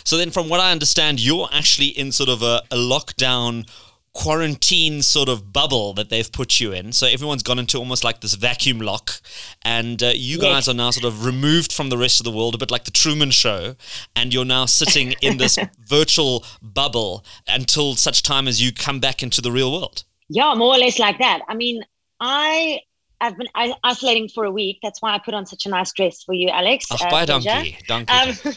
So then, from what I understand, you're actually in sort of a, a lockdown quarantine sort of bubble that they've put you in. So everyone's gone into almost like this vacuum lock, and uh, you Yes. guys are now sort of removed from the rest of the world, a bit like the Truman Show, and you're now sitting in this virtual bubble until such time as you come back into the real world. Yeah, more or less like that. I mean, I I've been isolating for a week. That's why I put on such a nice dress for you, Alex. Uh, bye, donkey. Donkey. Um,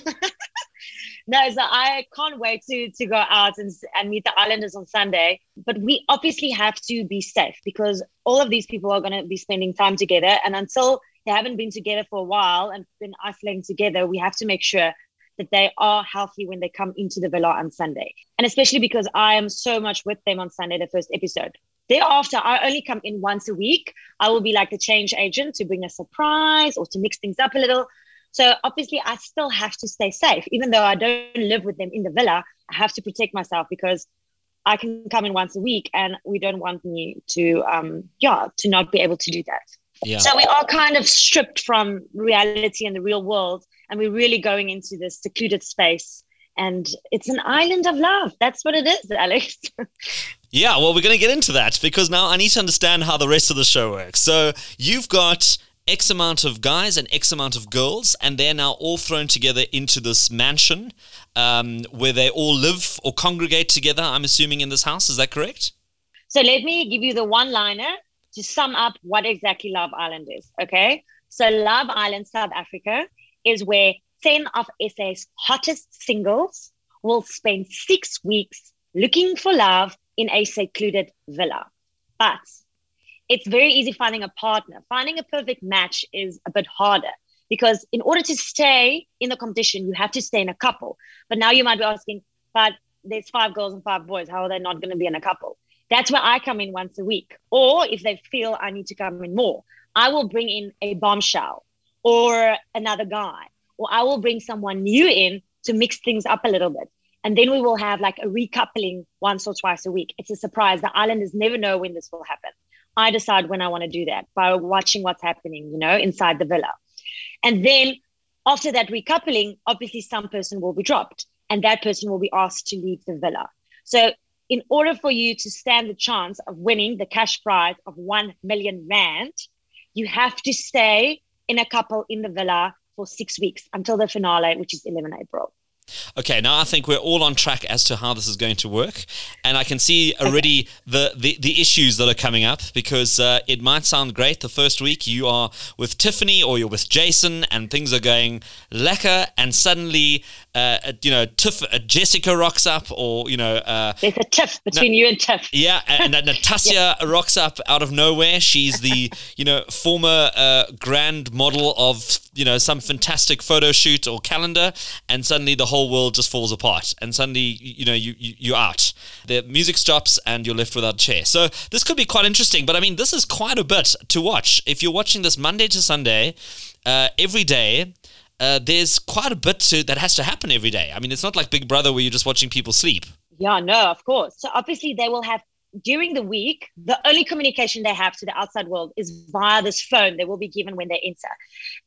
no, so I can't wait to to go out and, and meet the islanders on Sunday. But we obviously have to be safe because all of these people are going to be spending time together, and until they haven't been together for a while and been isolating together, we have to make sure that they are healthy when they come into the villa on Sunday. And especially because I am so much with them on Sunday, the first episode. Thereafter, I only come in once a week. I will be like the change agent to bring a surprise or to mix things up a little. So obviously, I still have to stay safe, even though I don't live with them in the villa. I have to protect myself because I can come in once a week, and we don't want me to, um, yeah, to not be able to do that. Yeah. So we are kind of stripped from reality and the real world, and we're really going into this secluded space. And it's an island of love. That's what it is, Alex. Yeah, well, we're going to get into that because now I need to understand how the rest of the show works. So you've got X amount of guys and X amount of girls, and they're now all thrown together into this mansion um, where they all live or congregate together, I'm assuming, in this house. Is that correct? So let me give you the one liner to sum up what exactly Love Island is. Okay. So Love Island, South Africa, is where 10 of SA's hottest singles will spend six weeks looking for love in a secluded villa. But it's very easy finding a partner. Finding a perfect match is a bit harder because in order to stay in the competition, you have to stay in a couple. But now you might be asking, but there's five girls and five boys. How are they not going to be in a couple? That's where I come in once a week. Or if they feel I need to come in more, I will bring in a bombshell or another guy, or I will bring someone new in to mix things up a little bit. And then we will have like a recoupling once or twice a week. It's a surprise. The islanders never know when this will happen. I decide when I want to do that by watching what's happening, you know, inside the villa. And then after that recoupling, obviously some person will be dropped and that person will be asked to leave the villa. So in order for you to stand the chance of winning the cash prize of 1 million rand, you have to stay in a couple in the villa for six weeks until the finale, which is 11 April. Okay, now I think we're all on track as to how this is going to work, and I can see already the, the, the issues that are coming up because uh, it might sound great the first week you are with Tiffany or you're with Jason and things are going lekker, and suddenly uh, you know Tiff uh, Jessica rocks up or you know uh, there's a tiff between na- you and Tiff. Yeah, and, and Natasha yeah. rocks up out of nowhere. She's the you know former uh, grand model of you know some fantastic photo shoot or calendar, and suddenly the whole world just falls apart, and suddenly you know you, you you're out. The music stops, and you're left without a chair. So this could be quite interesting. But I mean, this is quite a bit to watch. If you're watching this Monday to Sunday, uh, every day. Uh, there's quite a bit to, that has to happen every day. I mean, it's not like Big Brother where you're just watching people sleep. Yeah, no, of course. So obviously they will have during the week, the only communication they have to the outside world is via this phone they will be given when they enter.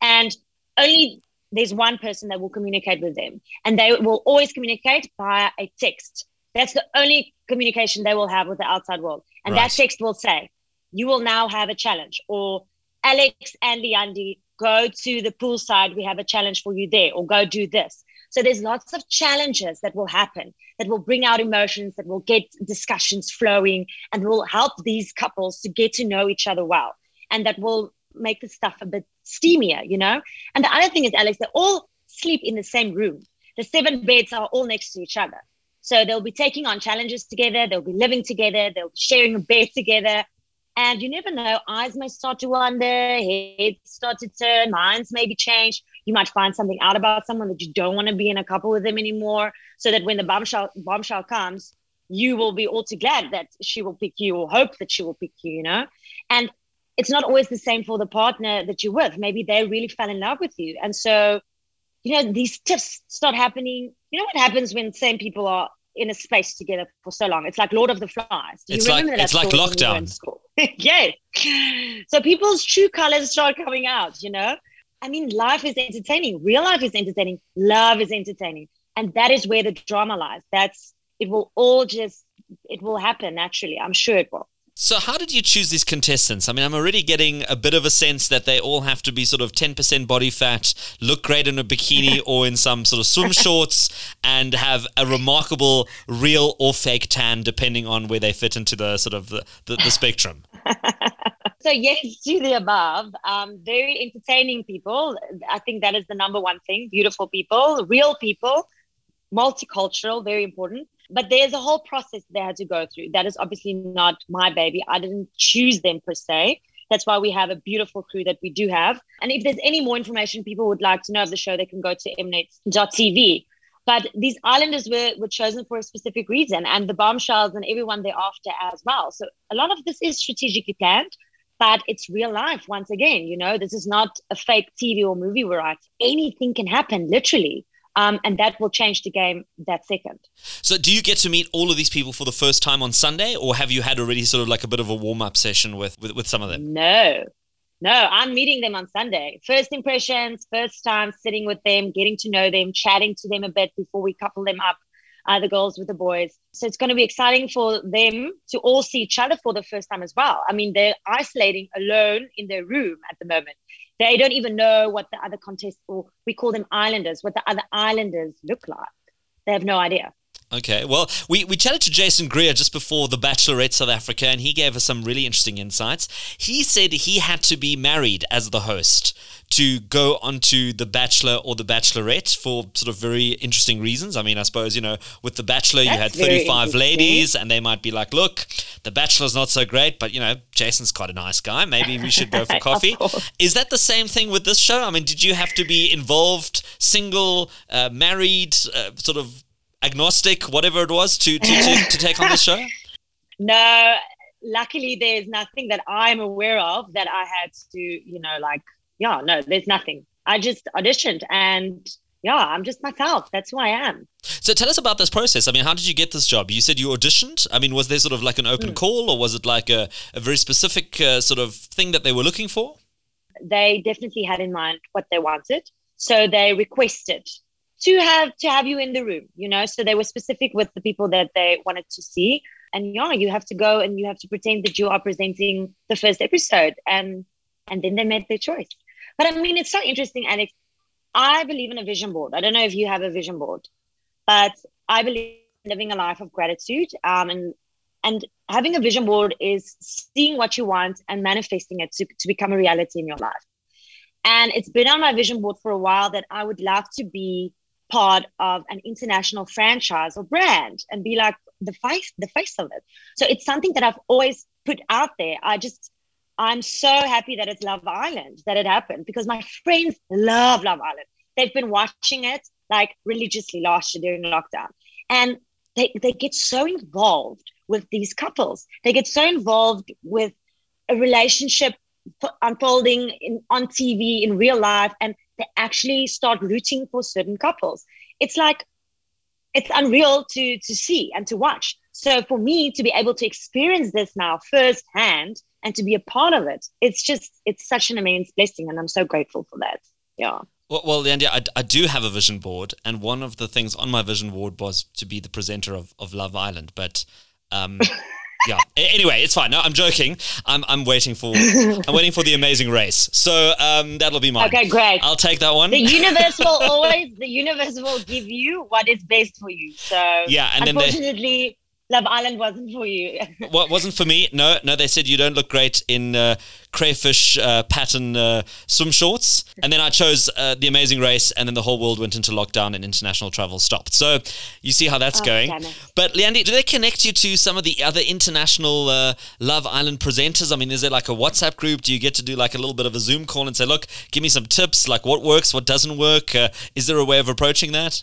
And only there's one person that will communicate with them, and they will always communicate via a text. That's the only communication they will have with the outside world. And right. that text will say, You will now have a challenge, or Alex and Leandie, go to the poolside. We have a challenge for you there, or go do this. So there's lots of challenges that will happen that will bring out emotions, that will get discussions flowing, and will help these couples to get to know each other well. And that will make the stuff a bit steamier, you know? And the other thing is, Alex, they all sleep in the same room. The seven beds are all next to each other. So they'll be taking on challenges together, they'll be living together, they'll be sharing a bed together. And you never know, eyes may start to wander, heads start to turn, minds may be changed. You might find something out about someone that you don't want to be in a couple with them anymore. So that when the bombshell bombshell comes, you will be all too glad that she will pick you or hope that she will pick you, you know? And it's not always the same for the partner that you're with. Maybe they really fell in love with you. And so, you know, these tips start happening. You know what happens when same people are in a space together for so long? It's like Lord of the Flies. Do it's like it's like lockdown. yes. So people's true colors start coming out, you know? I mean, life is entertaining. Real life is entertaining. Love is entertaining. And that is where the drama lies. That's it will all just it will happen naturally. I'm sure it will. So, how did you choose these contestants? I mean, I'm already getting a bit of a sense that they all have to be sort of 10% body fat, look great in a bikini or in some sort of swim shorts, and have a remarkable real or fake tan, depending on where they fit into the sort of the, the, the spectrum. so, yes, to the above. Um, very entertaining people. I think that is the number one thing. Beautiful people, real people, multicultural, very important. But there's a whole process they had to go through. That is obviously not my baby. I didn't choose them per se. That's why we have a beautiful crew that we do have. And if there's any more information people would like to know of the show, they can go to mnet.tv. But these islanders were, were chosen for a specific reason, and the bombshells and everyone thereafter as well. So a lot of this is strategically planned, but it's real life once again. You know, this is not a fake TV or movie we're at. Anything can happen, literally. Um, and that will change the game that second. So, do you get to meet all of these people for the first time on Sunday, or have you had already sort of like a bit of a warm up session with, with, with some of them? No, no, I'm meeting them on Sunday. First impressions, first time sitting with them, getting to know them, chatting to them a bit before we couple them up, uh, the girls with the boys. So it's going to be exciting for them to all see each other for the first time as well. I mean, they're isolating alone in their room at the moment. They don't even know what the other contestants, or we call them islanders, what the other islanders look like. They have no idea. Okay, well, we, we chatted to Jason Greer just before The Bachelorette South Africa, and he gave us some really interesting insights. He said he had to be married as the host to go onto The Bachelor or The Bachelorette for sort of very interesting reasons. I mean, I suppose, you know, with The Bachelor, you had 35 ladies, and they might be like, look, The Bachelor's not so great, but, you know, Jason's quite a nice guy. Maybe we should go for coffee. Is that the same thing with this show? I mean, did you have to be involved, single, uh, married, uh, sort of agnostic, whatever it was, to to, to, to take on the show? No, luckily there's nothing that I'm aware of that I had to, you know, like, yeah, no, there's nothing. I just auditioned and yeah, I'm just myself. That's who I am. So tell us about this process. I mean, how did you get this job? You said you auditioned. I mean, was there sort of like an open mm. call or was it like a, a very specific uh, sort of thing that they were looking for? They definitely had in mind what they wanted. So they requested to have to have you in the room you know so they were specific with the people that they wanted to see and yeah you have to go and you have to pretend that you are presenting the first episode and and then they made their choice but i mean it's so interesting alex. I believe in a vision board. I don't know if you have a vision board but i believe living a life of gratitude um, and and having a vision board is seeing what you want and manifesting it to, to become a reality in your life. And it's been on my vision board for a while that i would love to be part of an international franchise or brand and be like the face the face of it. So it's something that i've always put out there. I just i'm so happy that it's love island that it happened because my friends love love island they've been watching it like religiously last year during lockdown and they, they get so involved with these couples they get so involved with a relationship unfolding in, on tv in real life and they actually start rooting for certain couples. It's like it's unreal to to see and to watch. So for me to be able to experience this now firsthand and to be a part of it, it's just it's such an immense blessing, and I'm so grateful for that. Yeah. Well, well Leandia, I, I do have a vision board, and one of the things on my vision board was to be the presenter of, of Love Island. But um, yeah. Anyway, it's fine. No, I'm joking. I'm I'm waiting for I'm waiting for the amazing race. So um, that'll be mine. Okay, great. I'll take that one. The universe will always the universe will give you what is best for you. So yeah, and then unfortunately, Love Island wasn't for you. what wasn't for me? No, no. They said you don't look great in uh, crayfish uh, pattern uh, swim shorts, and then I chose uh, the Amazing Race, and then the whole world went into lockdown and international travel stopped. So you see how that's oh, going. But Leandie, do they connect you to some of the other international uh, Love Island presenters? I mean, is there like a WhatsApp group? Do you get to do like a little bit of a Zoom call and say, "Look, give me some tips, like what works, what doesn't work"? Uh, is there a way of approaching that?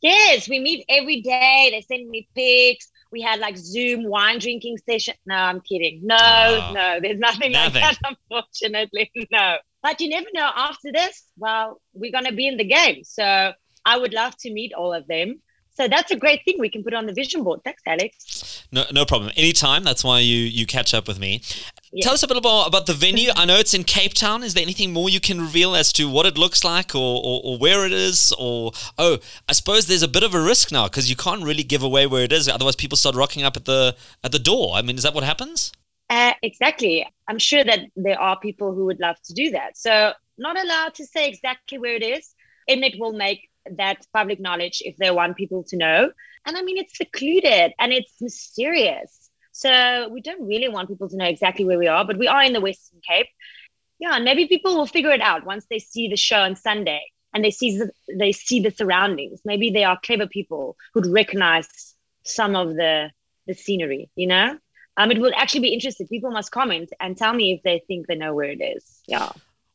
Yes, we meet every day. They send me pics. We had like Zoom wine drinking session. No, I'm kidding. No, oh, no, there's nothing, nothing, like that, unfortunately. No. But you never know after this. Well, we're going to be in the game. So I would love to meet all of them. So that's a great thing we can put on the vision board. Thanks, Alex. No, no problem. Anytime. That's why you you catch up with me. Tell us a bit more about the venue. I know it's in Cape Town. Is there anything more you can reveal as to what it looks like or, or, or where it is? Or, oh, I suppose there's a bit of a risk now because you can't really give away where it is. Otherwise, people start rocking up at the at the door. I mean, is that what happens? Uh, exactly. I'm sure that there are people who would love to do that. So, not allowed to say exactly where it is. Mnet will make that public knowledge if they want people to know. And I mean, it's secluded and it's mysterious. So we don't really want people to know exactly where we are, but we are in the Western Cape. Yeah, and maybe people will figure it out once they see the show on Sunday and they see the, they see the surroundings. Maybe they are clever people who'd recognize some of the the scenery, you know. Um, it would actually be interesting. People must comment and tell me if they think they know where it is. Yeah.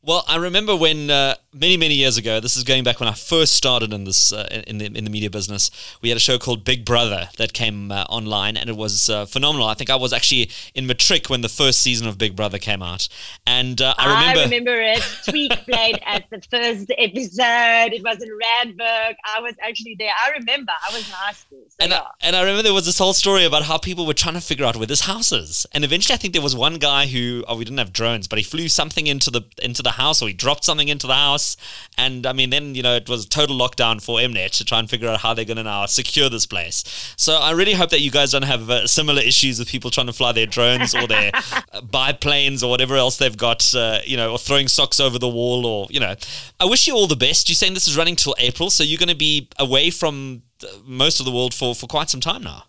Well, I remember when uh, many many years ago. This is going back when I first started in this uh, in the in the media business. We had a show called Big Brother that came uh, online, and it was uh, phenomenal. I think I was actually in matric when the first season of Big Brother came out, and uh, I remember. I remember it. Tweak played at the first episode. It was in Randburg. I was actually there. I remember. I was in high school. So and yeah. I, and I remember there was this whole story about how people were trying to figure out where this house is, and eventually I think there was one guy who oh we didn't have drones, but he flew something into the into the house or he dropped something into the house. And I mean, then, you know, it was total lockdown for Mnet to try and figure out how they're going to now secure this place. So I really hope that you guys don't have uh, similar issues with people trying to fly their drones or their uh, biplanes or whatever else they've got, uh, you know, or throwing socks over the wall or, you know. I wish you all the best. You're saying this is running till April, so you're going to be away from most of the world for, for quite some time now.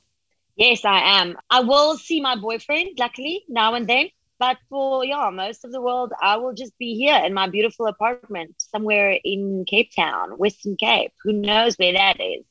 Yes, I am. I will see my boyfriend, luckily, now and then. But for yeah, most of the world, I will just be here in my beautiful apartment somewhere in Cape Town, Western Cape. Who knows where that is?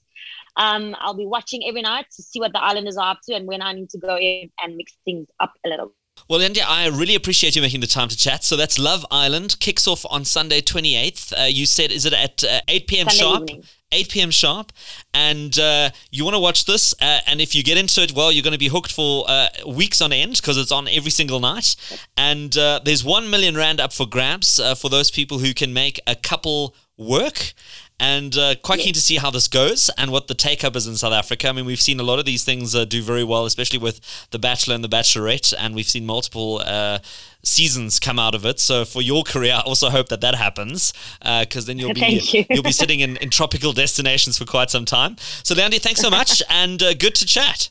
Um, I'll be watching every night to see what the islanders are up to and when I need to go in and mix things up a little. Well, India, I really appreciate you making the time to chat. So that's Love Island kicks off on Sunday, 28th. Uh, you said, is it at uh, 8 p.m. Sunday sharp? evening. 8 p.m. sharp, and uh, you want to watch this. Uh, and if you get into it, well, you're going to be hooked for uh, weeks on end because it's on every single night. And uh, there's one million rand up for grabs uh, for those people who can make a couple work. And uh, quite keen to see how this goes and what the take up is in South Africa. I mean, we've seen a lot of these things uh, do very well, especially with The Bachelor and The Bachelorette, and we've seen multiple uh, seasons come out of it. So for your career, I also hope that that happens because then you'll be you. will be sitting in, in tropical destinations for quite some time. So, Leandie, thanks so much and uh, good to chat.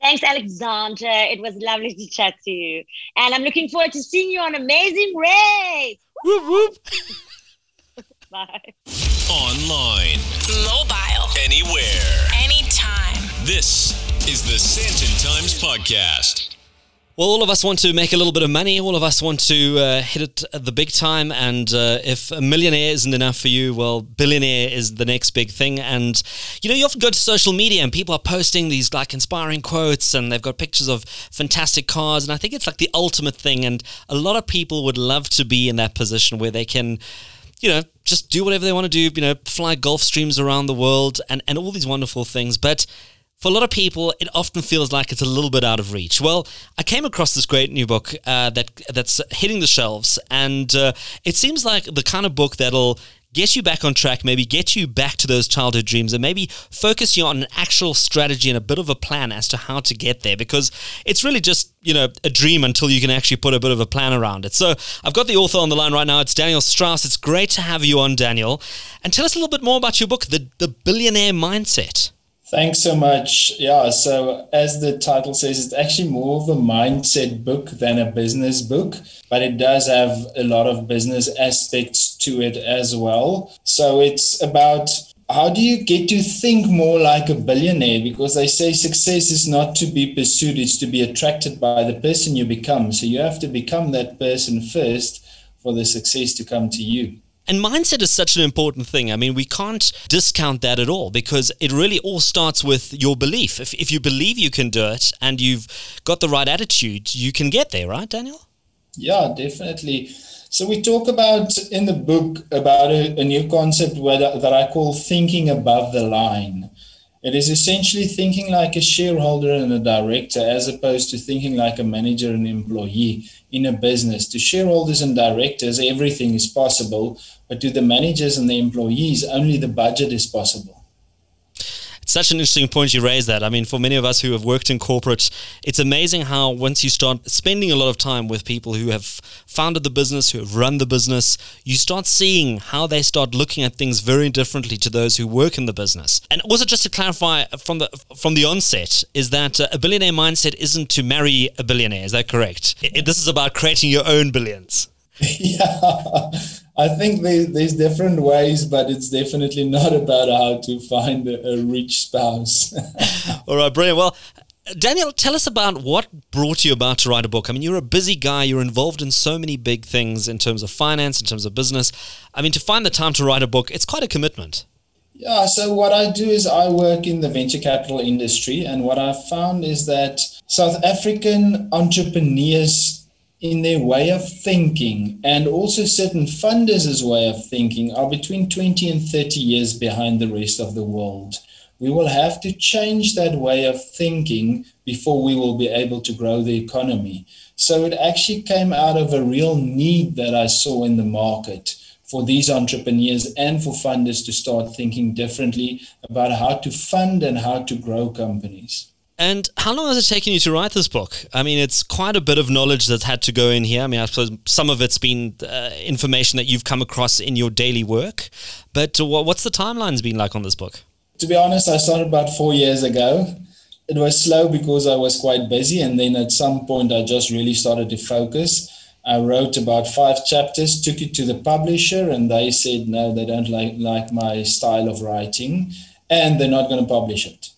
Thanks, Alexander. It was lovely to chat to you. And I'm looking forward to seeing you on Amazing Race. Whoop, whoop. Bye. Online, Mobile. anywhere. Anytime. This is the Sandton Times Podcast. Well, all of us want to make a little bit of money. All of us want to uh, hit it at the big time. And uh, if a millionaire isn't enough for you, well, billionaire is the next big thing. And, you know, you often go to social media and people are posting these like inspiring quotes and they've got pictures of fantastic cars. And I think it's like the ultimate thing. And a lot of people would love to be in that position where they can you know, just do whatever they want to do, you know, fly Gulfstreams around the world and, and all these wonderful things. But for a lot of people, it often feels like it's a little bit out of reach. Well, I came across this great new book uh, that that's hitting the shelves, and uh, it seems like the kind of book that'll get you back on track, maybe get you back to those childhood dreams, and maybe focus you on an actual strategy and a bit of a plan as to how to get there. Because it's really just you know a dream until you can actually put a bit of a plan around it. So I've got the author on the line right now. It's Daniel Strauss. It's great to have you on, Daniel, and tell us a little bit more about your book, the the Billionaire Mindset. Thanks so much. Yeah, so as the title says, it's actually more of a mindset book than a business book, but it does have a lot of business aspects to it as well. So it's about how do you get to think more like a billionaire? Because they say success is not to be pursued, it's to be attracted by the person you become. So you have to become that person first for the success to come to you. And mindset is such an important thing. I mean, we can't discount that at all because it really all starts with your belief. If, if you believe you can do it and you've got the right attitude, you can get there, right, Daniel? Yeah, definitely. So we talk about in the book about a, a new concept where, that I call thinking above the line. It is essentially thinking like a shareholder and a director as opposed to thinking like a manager and employee in a business. To shareholders and directors, everything is possible, but to the managers and the employees, only the budget is possible. It's such an interesting point you raise that. I mean, for many of us who have worked in corporate, it's amazing how once you start spending a lot of time with people who have founded the business, who have run the business, you start seeing how they start looking at things very differently to those who work in the business. And also, just to clarify from the from the onset, is that uh, a billionaire mindset isn't to marry a billionaire. Is that correct? I- this is about creating your own billions. yeah, I think there, there's different ways, but it's definitely not about how to find a, a rich spouse. All right, brilliant. Well, Daniel, tell us about what brought you about to write a book. I mean, you're a busy guy. You're involved in so many big things in terms of finance, in terms of business. I mean, to find the time to write a book, it's quite a commitment. Yeah, so what I do is I work in the venture capital industry, and what I've found is that South African entrepreneurs, in their way of thinking, and also certain funders' way of thinking, are between 20 and 30 years behind the rest of the world. We will have to change that way of thinking before we will be able to grow the economy. So it actually came out of a real need that I saw in the market for these entrepreneurs and for funders to start thinking differently about how to fund and how to grow companies. And how long has it taken you to write this book? I mean, it's quite a bit of knowledge that's had to go in here. I mean, I suppose some of it's been uh, information that you've come across in your daily work. But what's the timelines been like on this book? To be honest, I started about four years ago. It was slow because I was quite busy. And then at some point, I just really started to focus. I wrote about five chapters, took it to the publisher, and they said no, they don't like, like my style of writing, and they're not going to publish it.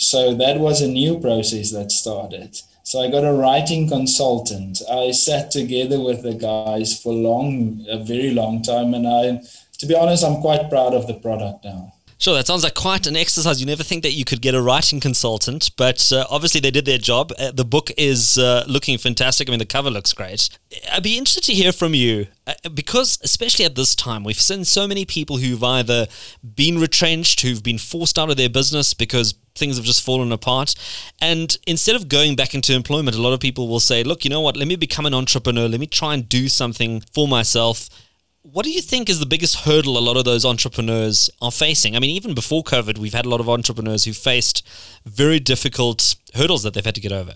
So that was a new process that started. So I got a writing consultant. I sat together with the guys for long, a very long time, and I, to be honest, I'm quite proud of the product now. Sure, that sounds like quite an exercise. You never think that you could get a writing consultant, but uh, obviously they did their job. Uh, the book is uh, looking fantastic. I mean, the cover looks great. I'd be interested to hear from you uh, because, especially at this time, we've seen so many people who've either been retrenched, who've been forced out of their business because things have just fallen apart. And instead of going back into employment, a lot of people will say, look, you know what, let me become an entrepreneur, let me try and do something for myself what do you think is the biggest hurdle a lot of those entrepreneurs are facing? I mean, even before COVID, we've had a lot of entrepreneurs who faced very difficult hurdles that they've had to get over.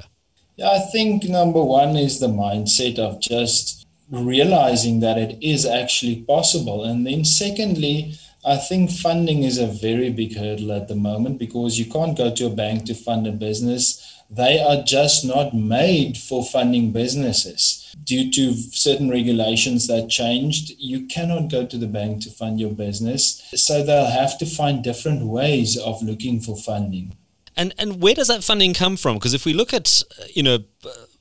Yeah, I think number one is the mindset of just realizing that it is actually possible. And then, secondly, I think funding is a very big hurdle at the moment because you can't go to a bank to fund a business. They are just not made for funding businesses due to certain regulations that changed, you cannot go to the bank to fund your business. So they'll have to find different ways of looking for funding. And and where does that funding come from? Because if we look at you know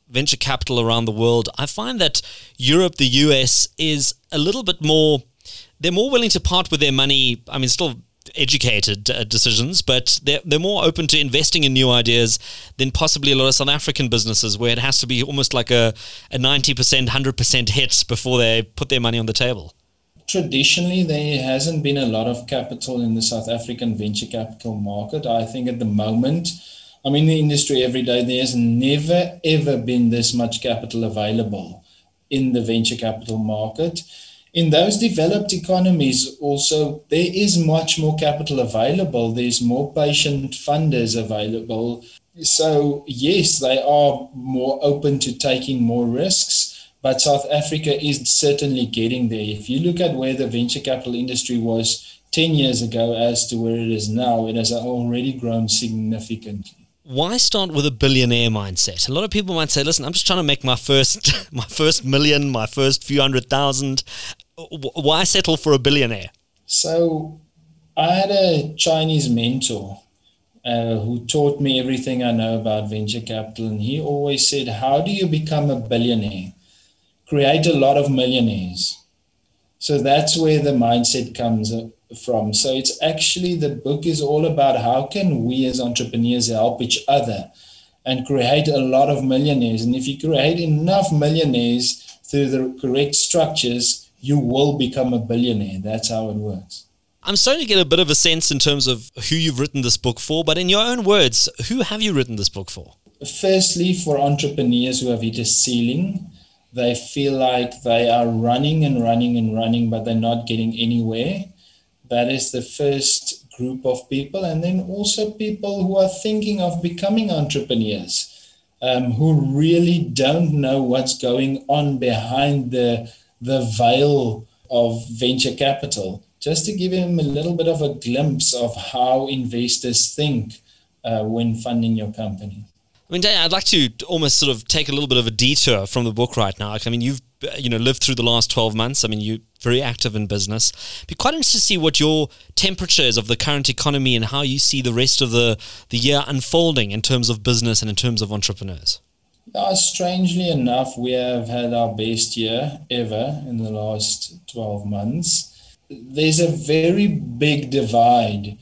venture capital around the world, I find that Europe, the US, is a little bit more. They're more willing to part with their money. I mean, still educated uh, decisions, but they're, they're more open to investing in new ideas than possibly a lot of South African businesses where it has to be almost like a, a 90%, 100% hit before they put their money on the table. Traditionally, there hasn't been a lot of capital in the South African venture capital market. I think at the moment, I'm in the industry every day, there's never ever been this much capital available in the venture capital market in those developed economies also there is much more capital available. There's more patient funders available. So yes they are more open to taking more risks but south africa is certainly getting there. If you look at where the venture capital industry was 10 years ago as to where it is now it has already grown significantly. Why start with a billionaire mindset? A lot of people might say, "Listen, I'm just trying to make my first, my first million, my first few hundred thousand why settle for a billionaire? So, I had a Chinese mentor uh, who taught me everything I know about venture capital, and he always said, "How do you become a billionaire? Create a lot of millionaires." So that's where the mindset comes uh, from. So it's actually the book is all about how can we as entrepreneurs help each other and create a lot of millionaires. And if you create enough millionaires through the correct structures, you will become a billionaire. That's how it works. I'm starting to get a bit of a sense in terms of who you've written this book for, but in your own words, who have you written this book for? Firstly, for entrepreneurs who have hit a ceiling, they feel like they are running and running and running, but they're not getting anywhere. That is the first group of people. And then also people who are thinking of becoming entrepreneurs, um, who really don't know what's going on behind the the veil of venture capital, just to give him a little bit of a glimpse of how investors think uh, when funding your company. I mean, Dan, I'd like to almost sort of take a little bit of a detour from the book right now. I mean, you've you know lived through the last 12 months. I mean, you're very active in business. Be quite interested to see what your temperature is of the current economy and how you see the rest of the the year unfolding in terms of business and in terms of entrepreneurs. Uh, strangely enough, we have had our best year ever in the last 12 months. there's a very big divide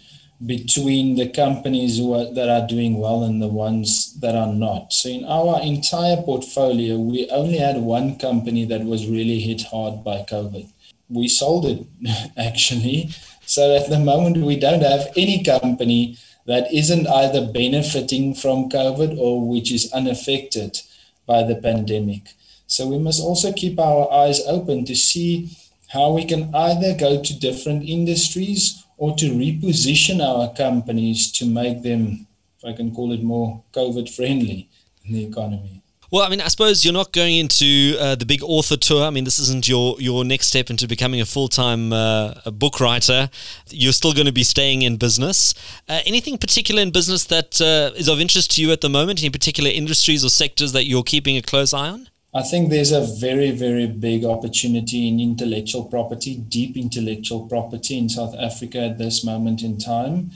between the companies are, that are doing well and the ones that are not. So in our entire portfolio, we only had one company that was really hit hard by COVID. We sold it actually. So at the moment, we don't have any company that isn't either benefiting from COVID or which is unaffected by the pandemic. So we must also keep our eyes open to see how we can either go to different industries or to reposition our companies to make them, if I can call it more COVID friendly in the economy. Well, I mean, I suppose you're not going into uh, the big author tour. I mean, this isn't your, your next step into becoming a full time uh, book writer. You're still going to be staying in business. Uh, anything particular in business that uh, is of interest to you at the moment? Any particular industries or sectors that you're keeping a close eye on? I think there's a very, very big opportunity in intellectual property, deep intellectual property in South Africa at this moment in time.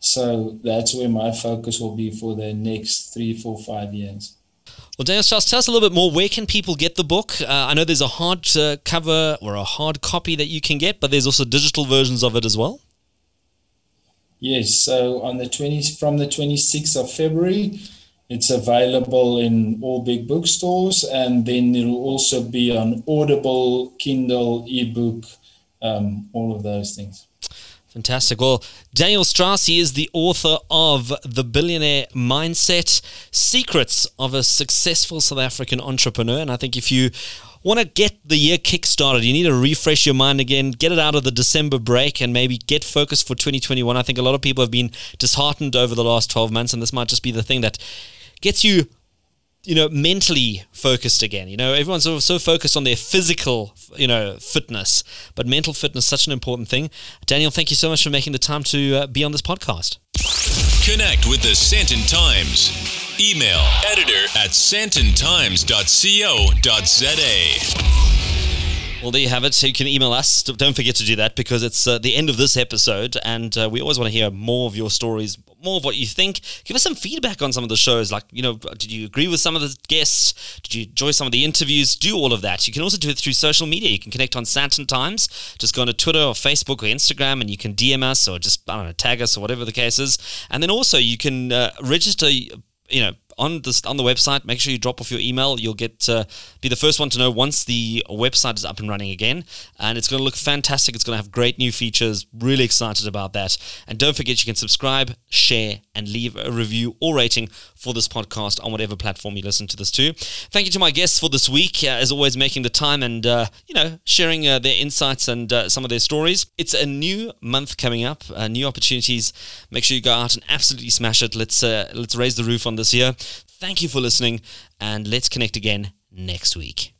So that's where my focus will be for the next three, four, five years. Well, Daniel Strauss, tell us a little bit more. Where can people get the book? Uh, I know there's a hard uh, cover or a hard copy that you can get, but there's also digital versions of it as well. Yes, so on the 20th, from the 26th of February, it's available in all big bookstores, and then it'll also be on Audible, Kindle, ebook, um, all of those things. Fantastic. Well, Daniel Strauss, is the author of The Billionaire Mindset Secrets of a Successful South African Entrepreneur. And I think if you want to get the year kick-started, you need to refresh your mind again, get it out of the December break, and maybe get focused for 2021. I think a lot of people have been disheartened over the last 12 months, and this might just be the thing that gets you you know mentally focused again. You know everyone's so, so focused on their physical you know fitness but mental fitness is such an important thing. Daniel thank you so much for making the time to uh, be on this podcast. Connect with the Sandton Times. Email editor at sandtontimes.co.za well, there you have it. So you can email us. Don't forget to do that because it's uh, the end of this episode, and uh, we always want to hear more of your stories, more of what you think. Give us some feedback on some of the shows. Like, you know, did you agree with some of the guests? Did you enjoy some of the interviews? Do all of that. You can also do it through social media. You can connect on Sandton Times. Just go on to Twitter or Facebook or Instagram, and you can DM us or just I don't know tag us or whatever the case is. And then also you can uh, register. You know on on the website. Make sure you drop off your email. You'll get uh, be the first one to know once the website is up and running again, and it's going to look fantastic. It's going to have great new features. Really excited about that. And don't forget, you can subscribe, share, and leave a review or rating for this podcast on whatever platform you listen to this to. Thank you to my guests for this week, uh, as always, making the time and uh, you know sharing uh, their insights and uh, some of their stories. It's a new month coming up, new opportunities. Make sure you go out and absolutely smash it. Let's let's raise the roof on this year. Thank you for listening, and let's connect again next week.